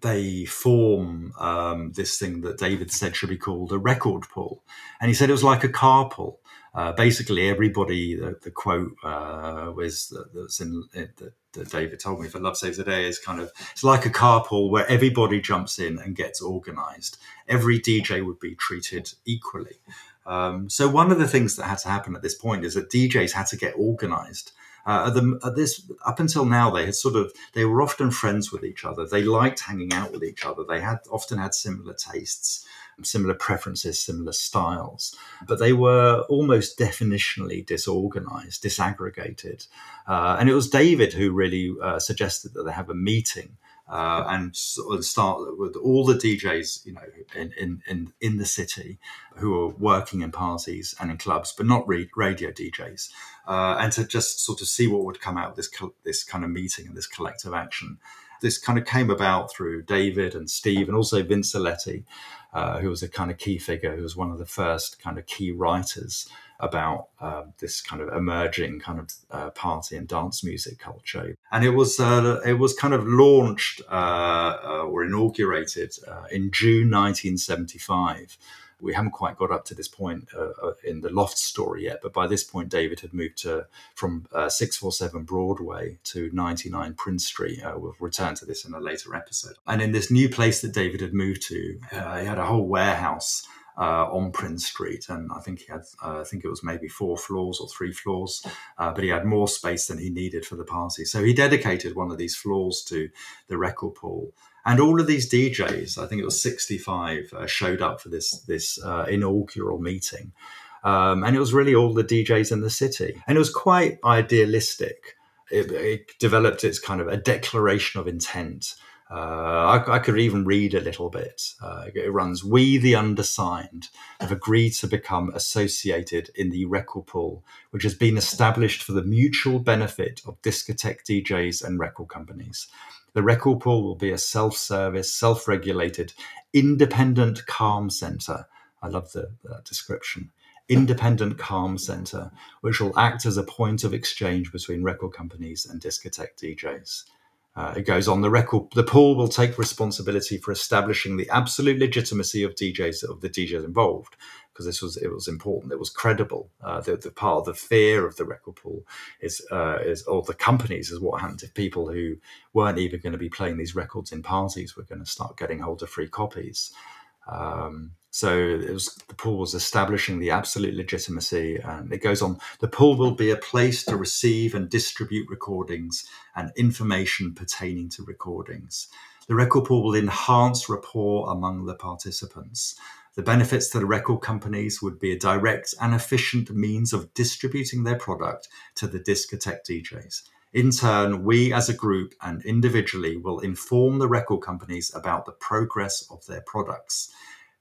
they form um, this thing that David said should be called a record pool. And he said it was like a car pool uh, basically everybody the, the quote uh, was that's in, in that, that David told me for Love Saves the Day is kind of it's like a carpool where everybody jumps in and gets organized. Every DJ would be treated equally. Um, so one of the things that had to happen at this point is that DJs had to get organized. Uh, the, this up until now, they had sort of they were often friends with each other. They liked hanging out with each other. They had often had similar tastes similar preferences, similar styles, but they were almost definitionally disorganized, disaggregated. Uh, and it was David who really uh, suggested that they have a meeting uh, and start with all the DJs, you know, in, in, in, in the city who are working in parties and in clubs, but not re- radio DJs, uh, and to just sort of see what would come out of this co- this kind of meeting and this collective action. This kind of came about through David and Steve, and also Vince Aletti, uh, who was a kind of key figure, who was one of the first kind of key writers about uh, this kind of emerging kind of uh, party and dance music culture. And it was uh, it was kind of launched uh, uh, or inaugurated uh, in June 1975. We haven't quite got up to this point in the Loft story yet, but by this point, David had moved to from 647 Broadway to 99 Prince Street. we'll return to this in a later episode. And in this new place that David had moved to, he had a whole warehouse uh, on Prince Street, and I think he had, uh, I think it was maybe four floors or three floors, uh, but he had more space than he needed for the party. So he dedicated one of these floors to the record pool, and all of these DJs, I think it was sixty-five, uh, showed up for this this uh, inaugural meeting, um, and it was really all the DJs in the city, and it was quite idealistic. It, it developed its kind of a declaration of intent uh, I, I, could even read a little bit. Uh, it runs We, the undersigned, have agreed to become associated in the record pool, which has been established for the mutual benefit of discotheque DJs and record companies. The record pool will be a self service, self regulated, independent calm center. I love the description. Independent calm center, which will act as a point of exchange between record companies and discotheque DJs. Uh, it goes on the record. The pool will take responsibility for establishing the absolute legitimacy of DJs of the DJs involved, because this was it was important. It was credible. Uh, the, the, part of the fear of the record pool is uh, is or the companies is what happened if people who weren't even going to be playing these records in parties were going to start getting hold of free copies. Um, so it was the pool was establishing the absolute legitimacy, and it goes on. The pool will be a place to receive and distribute recordings and information pertaining to recordings. The record pool will enhance rapport among the participants. The benefits to the record companies would be a direct and efficient means of distributing their product to the discotheque DJs. In turn, we as a group and individually will inform the record companies about the progress of their products.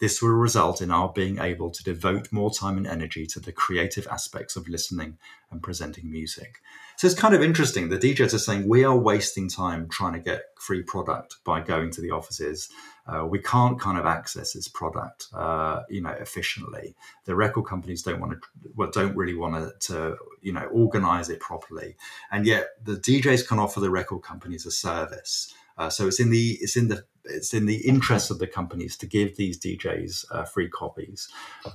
This will result in our being able to devote more time and energy to the creative aspects of listening and presenting music. So it's kind of interesting. The DJs are saying we are wasting time trying to get free product by going to the offices. Uh, we can't kind of access this product, uh, you know, efficiently. The record companies don't want to, well, don't really want to, you know, organize it properly, and yet the DJs can offer the record companies a service. Uh, so it's in the it's in the it's in the interest of the companies to give these DJs uh, free copies.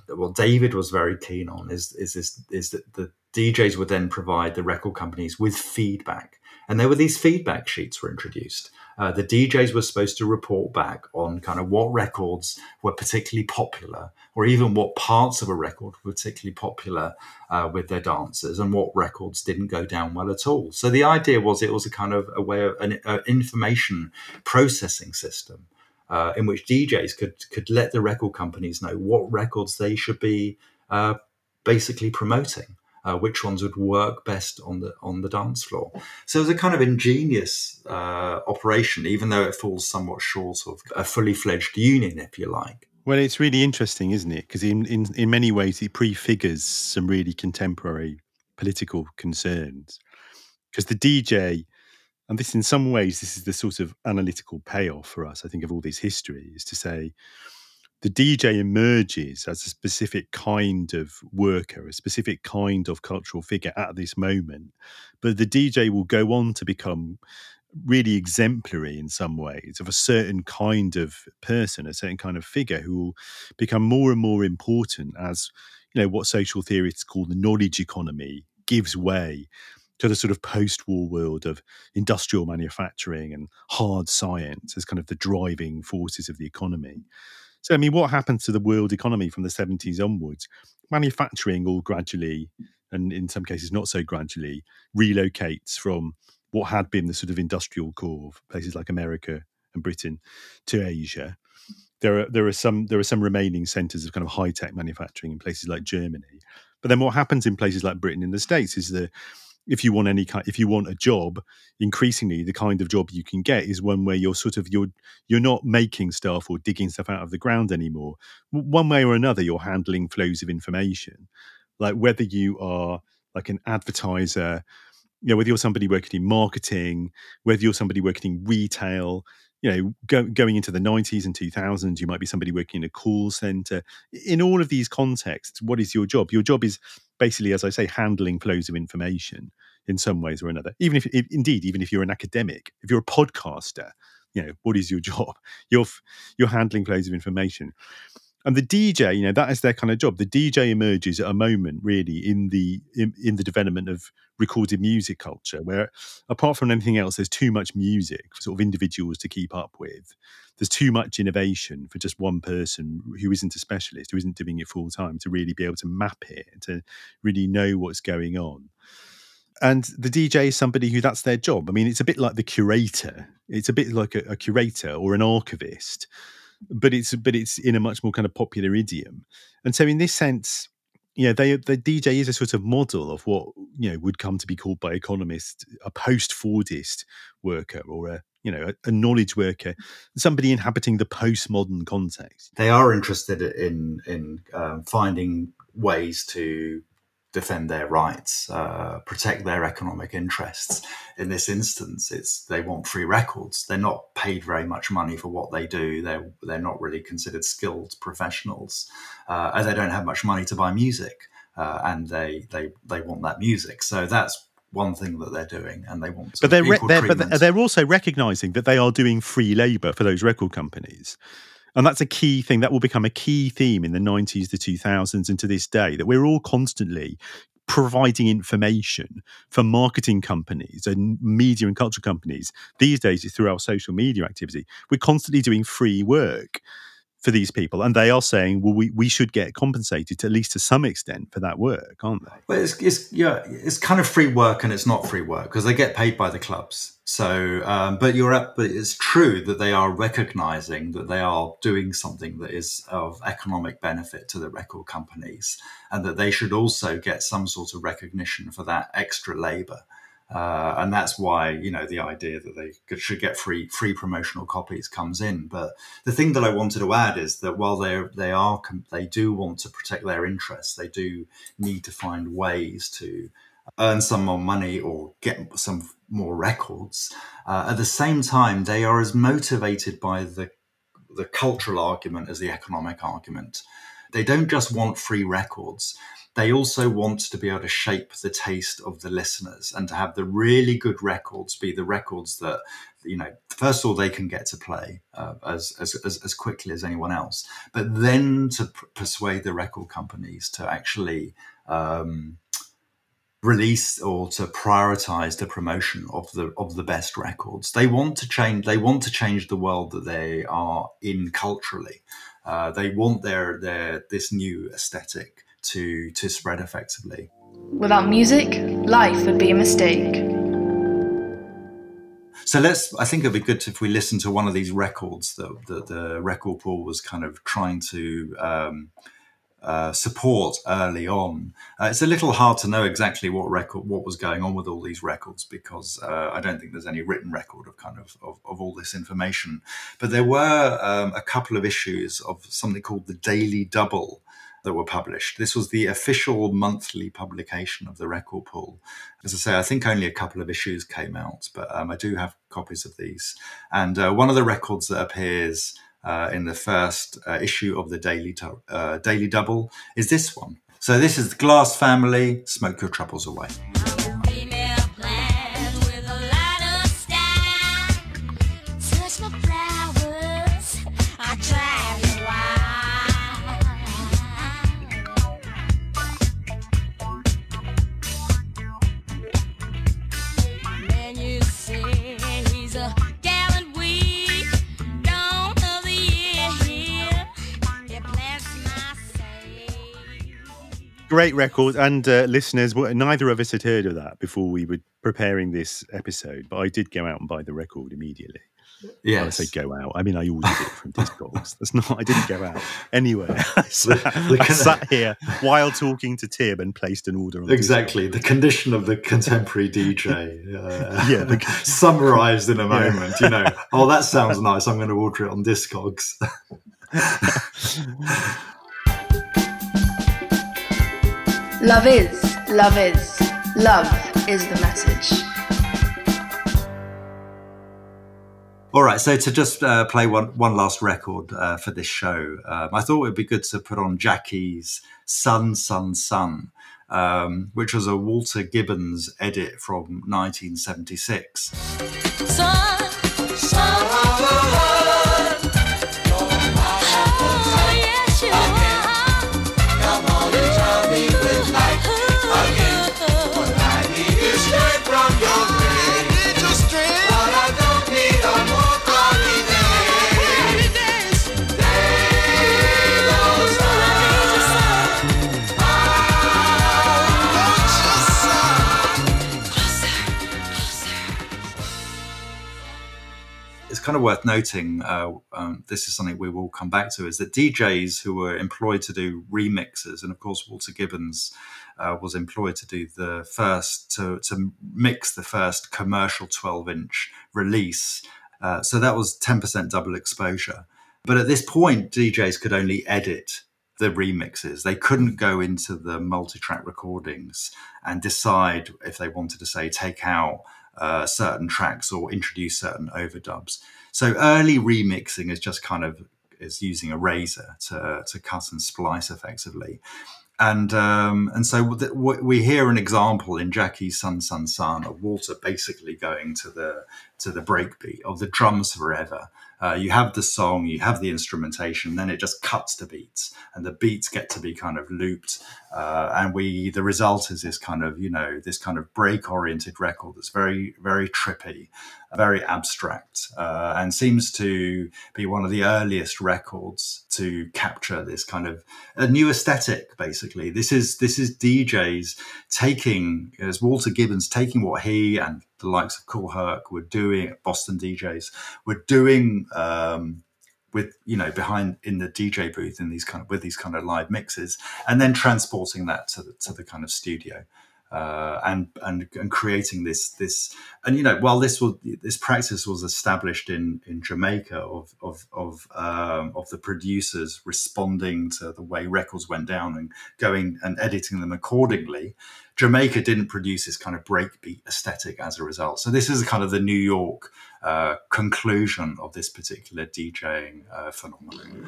What David was very keen on is is this is that the DJs would then provide the record companies with feedback, and there were these feedback sheets were introduced. Uh, the DJs were supposed to report back on kind of what records were particularly popular, or even what parts of a record were particularly popular uh, with their dancers, and what records didn't go down well at all. So the idea was it was a kind of a way of an information processing system. Uh, in which DJs could could let the record companies know what records they should be uh, basically promoting uh, which ones would work best on the on the dance floor. So it's a kind of ingenious uh, operation, even though it falls somewhat short of a fully fledged union, if you like. Well, it's really interesting, isn't it? Because in, in in many ways, it prefigures some really contemporary political concerns. Because the DJ, and this in some ways, this is the sort of analytical payoff for us. I think of all this history is to say the DJ emerges as a specific kind of worker, a specific kind of cultural figure at this moment. But the DJ will go on to become really exemplary in some ways of a certain kind of person, a certain kind of figure who will become more and more important as, you know, what social theorists call the knowledge economy gives way to the sort of post-war world of industrial manufacturing and hard science as kind of the driving forces of the economy. So, I mean, what happened to the world economy from the 70s onwards? Manufacturing all gradually, and in some cases not so gradually, relocates from what had been the sort of industrial core of places like America and Britain to Asia. There are there are some there are some remaining centres of kind of high tech manufacturing in places like Germany, but then what happens in places like Britain and the States is the if you want any kind if you want a job increasingly the kind of job you can get is one where you're sort of you're you're not making stuff or digging stuff out of the ground anymore. One way or another you're handling flows of information. Like whether you are like an advertiser you know whether you're somebody working in marketing whether you're somebody working in retail you know go, going into the 90s and 2000s you might be somebody working in a call center. In all of these contexts what is your job? Your job is basically as i say handling flows of information in some ways or another. Even if, if indeed even if you're an academic if you're a podcaster you know what is your job? You're you're handling flows of information and the DJ, you know, that is their kind of job. The DJ emerges at a moment, really, in the in, in, the development of recorded music culture, where apart from anything else, there's too much music for sort of individuals to keep up with. There's too much innovation for just one person who isn't a specialist, who isn't doing it full time, to really be able to map it, to really know what's going on. And the DJ is somebody who that's their job. I mean, it's a bit like the curator. It's a bit like a, a curator or an archivist but it's but it's in a much more kind of popular idiom. And so in this sense, you know, they the DJ is a sort of model of what you know would come to be called by economists a post-Fordist worker or a you know a, a knowledge worker, somebody inhabiting the postmodern context. They are interested in in um, finding ways to defend their rights, uh, protect their economic interests. In this instance, it's they want free records. They're not paid very much money for what they do. They're they're not really considered skilled professionals, uh, and they don't have much money to buy music. Uh, and they they they want that music. So that's one thing that they're doing, and they want. But they're, re- they're but they're also recognizing that they are doing free labor for those record companies. And that's a key thing that will become a key theme in the 90s, the 2000s, and to this day that we're all constantly providing information for marketing companies and media and culture companies. These days, it's through our social media activity. We're constantly doing free work for these people, and they are saying, "Well, we, we should get compensated at least to some extent for that work, aren't they?" Well, it's, it's yeah, it's kind of free work, and it's not free work because they get paid by the clubs. So, um, but you're up, but it's true that they are recognizing that they are doing something that is of economic benefit to the record companies and that they should also get some sort of recognition for that extra labor. Uh, and that's why you know the idea that they should get free free promotional copies comes in. But the thing that I wanted to add is that while they they are they do want to protect their interests, they do need to find ways to earn some more money or get some more records. Uh, at the same time, they are as motivated by the the cultural argument as the economic argument. They don't just want free records. They also want to be able to shape the taste of the listeners and to have the really good records be the records that, you know, first of all, they can get to play uh, as, as, as, as, quickly as anyone else, but then to pr- persuade the record companies to actually um, release or to prioritize the promotion of the of the best records. They want to change. They want to change the world that they are in culturally. Uh, they want their their this new aesthetic to to spread effectively. Without music, life would be a mistake. So let's. I think it'd be good if we listen to one of these records that, that the record pool was kind of trying to. Um, uh, support early on. Uh, it's a little hard to know exactly what record, what was going on with all these records because uh, I don't think there's any written record of kind of of, of all this information. But there were um, a couple of issues of something called the Daily Double that were published. This was the official monthly publication of the record pool. As I say, I think only a couple of issues came out, but um, I do have copies of these. And uh, one of the records that appears uh, in the first uh, issue of the Daily, uh, Daily Double is this one. So this is the Glass Family, Smoke Your Troubles Away. Great record. And uh, listeners, neither of us had heard of that before we were preparing this episode, but I did go out and buy the record immediately. Yeah, I say go out. I mean, I ordered it from Discogs. That's not. I didn't go out anywhere. I sat, I sat here while talking to Tim and placed an order on Exactly, the condition of the contemporary DJ. Uh, Yeah, the- summarized in a moment. You know, oh, that sounds nice. I'm going to order it on Discogs. Love is, love is, love is the message. All right, so to just uh, play one one last record uh, for this show, um, I thought it would be good to put on Jakki's "Sun, Sun, Sun," um, which was a Walter Gibbons edit from 1976. Sun, sun, kind of worth noting. Uh, um, this is something we will come back to: is that DJs who were employed to do remixes, and of course Walter Gibbons uh, was employed to do the first to to mix the first commercial 12-inch release. Uh, so that was 10% double exposure. But at this point, DJs could only edit the remixes. They couldn't go into the multi-track recordings and decide if they wanted to say take out uh, certain tracks or introduce certain overdubs. So early remixing is just kind of is using a razor to to cut and splice effectively. And um, and so we hear an example in Jakki's "Sun Sun Sun" of Walter basically going to the to the breakbeat of the drums forever. Uh, you have the song, you have the instrumentation, then it just cuts to beats, and the beats get to be kind of looped, uh, and we the result is this kind of you know this kind of break oriented record that's very very trippy, very abstract, uh, and seems to be one of the earliest records to capture this kind of a new aesthetic. Basically, this is this is DJs taking as Walter Gibbons taking what he and the likes of Kool Herc were doing, Boston DJs were doing um, with you know behind in the DJ booth in these kind of with these kind of live mixes, and then transporting that to the to the kind of studio. Uh, and and and creating this this and you know while this was this practice was established in in Jamaica of of of um, of the producers responding to the way records went down and going and editing them accordingly, Jamaica didn't produce this kind of breakbeat aesthetic as a result. So this is kind of the New York uh, conclusion of this particular DJing uh, phenomenon.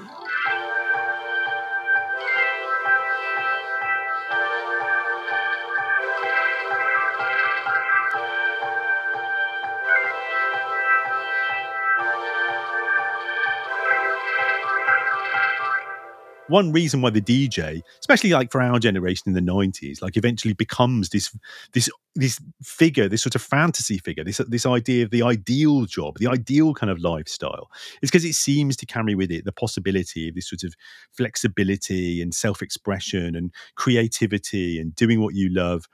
One reason why the DJ, especially like for our generation in the nineties, like eventually becomes this this this figure, this sort of fantasy figure, this this idea of the ideal job, the ideal kind of lifestyle, is because it seems to carry with it the possibility of this sort of flexibility and self expression and creativity and doing what you love.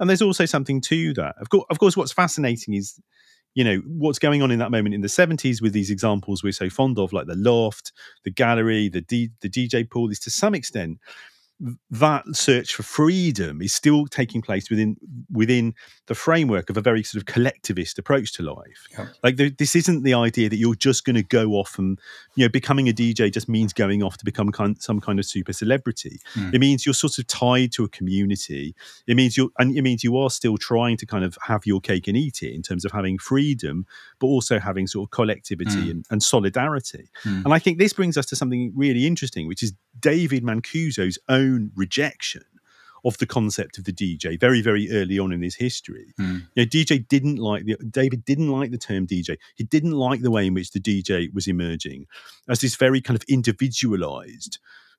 And there's also something to that. Of course, of course, what's fascinating is you know what's going on in that moment in the 70s with these examples we're so fond of like the loft the gallery the D, the dj pool is to some extent that search for freedom is still taking place within within the framework of a very sort of collectivist approach to life. Yeah. Like this isn't the idea that you're just going to go off and you know becoming a DJ just means going off to become kind, some kind of super celebrity. Mm. It means you're sort of tied to a community. It means you and it means you are still trying to kind of have your cake and eat it in terms of having freedom, but also having sort of collectivity Mm. and, and solidarity. Mm. And I think this brings us to something really interesting, which is David Mancuso's own rejection of the concept of the DJ very, very early on in his history. Mm. You know, DJ didn't like the David didn't like the term DJ. He didn't like the way in which the DJ was emerging as this very kind of individualized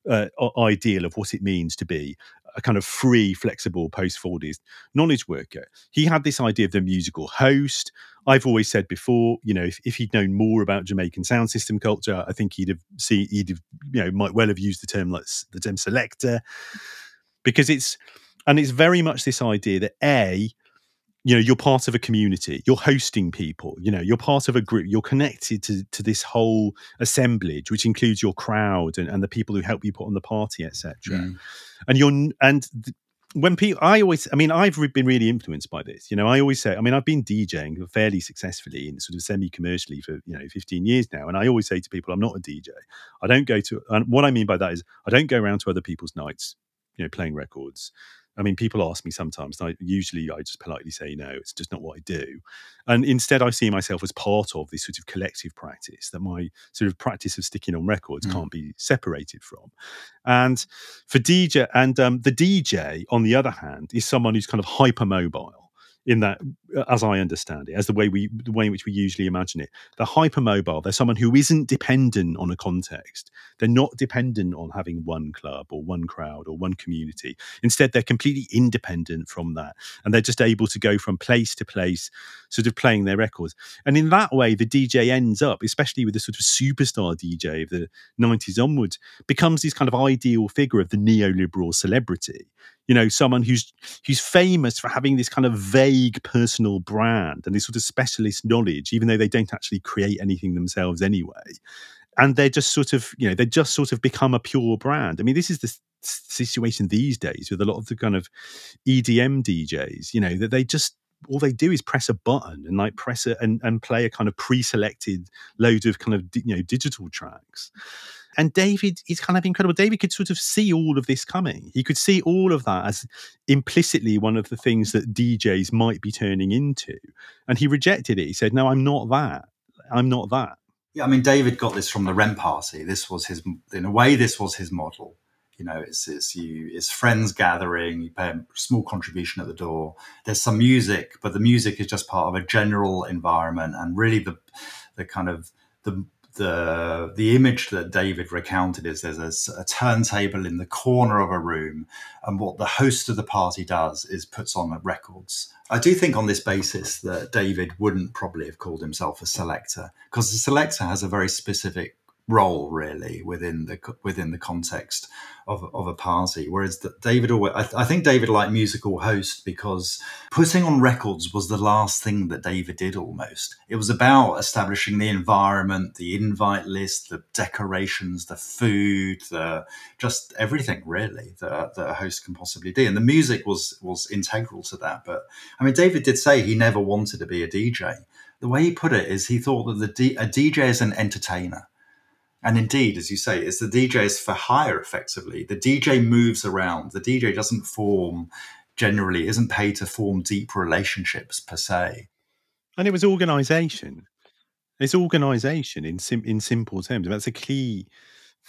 uh, ideal of what it means to be a kind of free, flexible post Fordist knowledge worker. He had this idea of the musical host. I've always said before, you know, if, if he'd known more about Jamaican sound system culture, I think he'd have see he'd have, you know, might well have used the term like the term selector, because it's and it's very much this idea that a you know you're part of a community you're hosting people you know you're part of a group you're connected to, to this whole assemblage which includes your crowd and, and the people who help you put on the party etc Mm. and you're and th- when people i always i mean i've been really influenced by this you know i always say i mean i've been djing fairly successfully in sort of semi-commercially for you know 15 years now and i always say to people i'm not a dj i don't go to and what i mean by that is i don't go around to other people's nights you know playing records I mean, people ask me sometimes, and I usually I just politely say no. It's just not what I do, and instead I see myself as part of this sort of collective practice that my sort of practice of sticking on records Mm. can't be separated from. And for DJ, and um, the DJ on the other hand is someone who's kind of hypermobile in that, uh, as I understand it, as the way we the way in which we usually imagine it. They're hypermobile. They're someone who isn't dependent on a context. They're not dependent on having one club or one crowd or one community. Instead, they're completely independent from that. And they're just able to go from place to place, sort of playing their records. And in that way, the DJ ends up, especially with the sort of superstar DJ of the 90s onwards, becomes this kind of ideal figure of the neoliberal celebrity. You know, someone who's who's famous for having this kind of vague personal brand and this sort of specialist knowledge, even though they don't actually create anything themselves anyway. And they're just sort of you know they just sort of become a pure brand. I mean this is the situation these days with a lot of the kind of edm djs you know that they just all they do is press a button and like press it and, and play a kind of pre-selected load of kind of you know digital tracks. And david is kind of incredible. David could sort of see all of this coming. He could see all of that as implicitly one of the things that djs might be turning into. And he rejected it. He said no i'm not that. I'm not that. Yeah, I mean, David got this from the rent party. This was his, in a way, this was his model. You know, it's, it's you, it's friends gathering. You pay a small contribution at the door. There's some music, but the music is just part of a general environment. And really, the, the kind of the the the image that David recounted is there's a turntable in the corner of a room, and what the host of the party does is puts on records. I do think on this basis that David wouldn't probably have called himself a selector because the selector has a very specific role really within the within the context of, of a party. Whereas david always I, I think david liked musical host because putting on records was the last thing that david did almost. It was about establishing the environment the invite list the decorations the food the just everything really that, that a host can possibly do. And the music was was integral to that. But i mean david did say he never wanted to be a dj the way he put it is he thought that the D, a dj is an entertainer and indeed, as you say, it's the DJ is for hire effectively. The DJ moves around. The DJ doesn't form, generally, isn't paid to form deep relationships per se. and it was organization it's organization in sim- in simple terms that's a key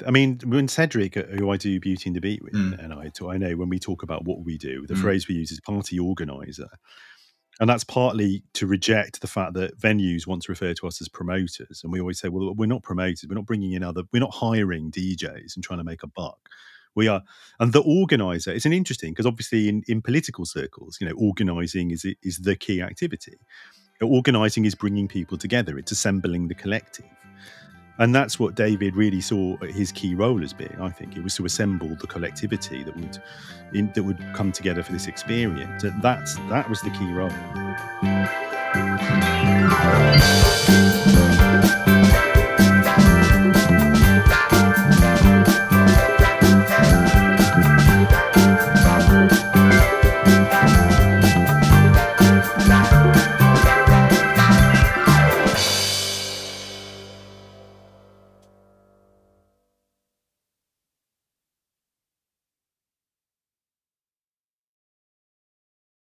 I mean, when Cedric, uh, who I do Beauty and the Beat with, Mm. and I, talk, I know when we talk about what we do, the Mm. phrase we use is party organizer. And that's partly to reject the fact that venues want to refer to us as promoters. And we always say, well, we're not promoters. We're not bringing in other, we're not hiring DJs and trying to make a buck. We are, and the organizer, it's an interesting because obviously in, in political circles, you know, organizing is, is the key activity. Organizing is bringing people together, it's assembling the collective. And that's what David really saw his key role as being. I think it was to assemble the collectivity that would in, that would come together for this experience. That's that was the key role.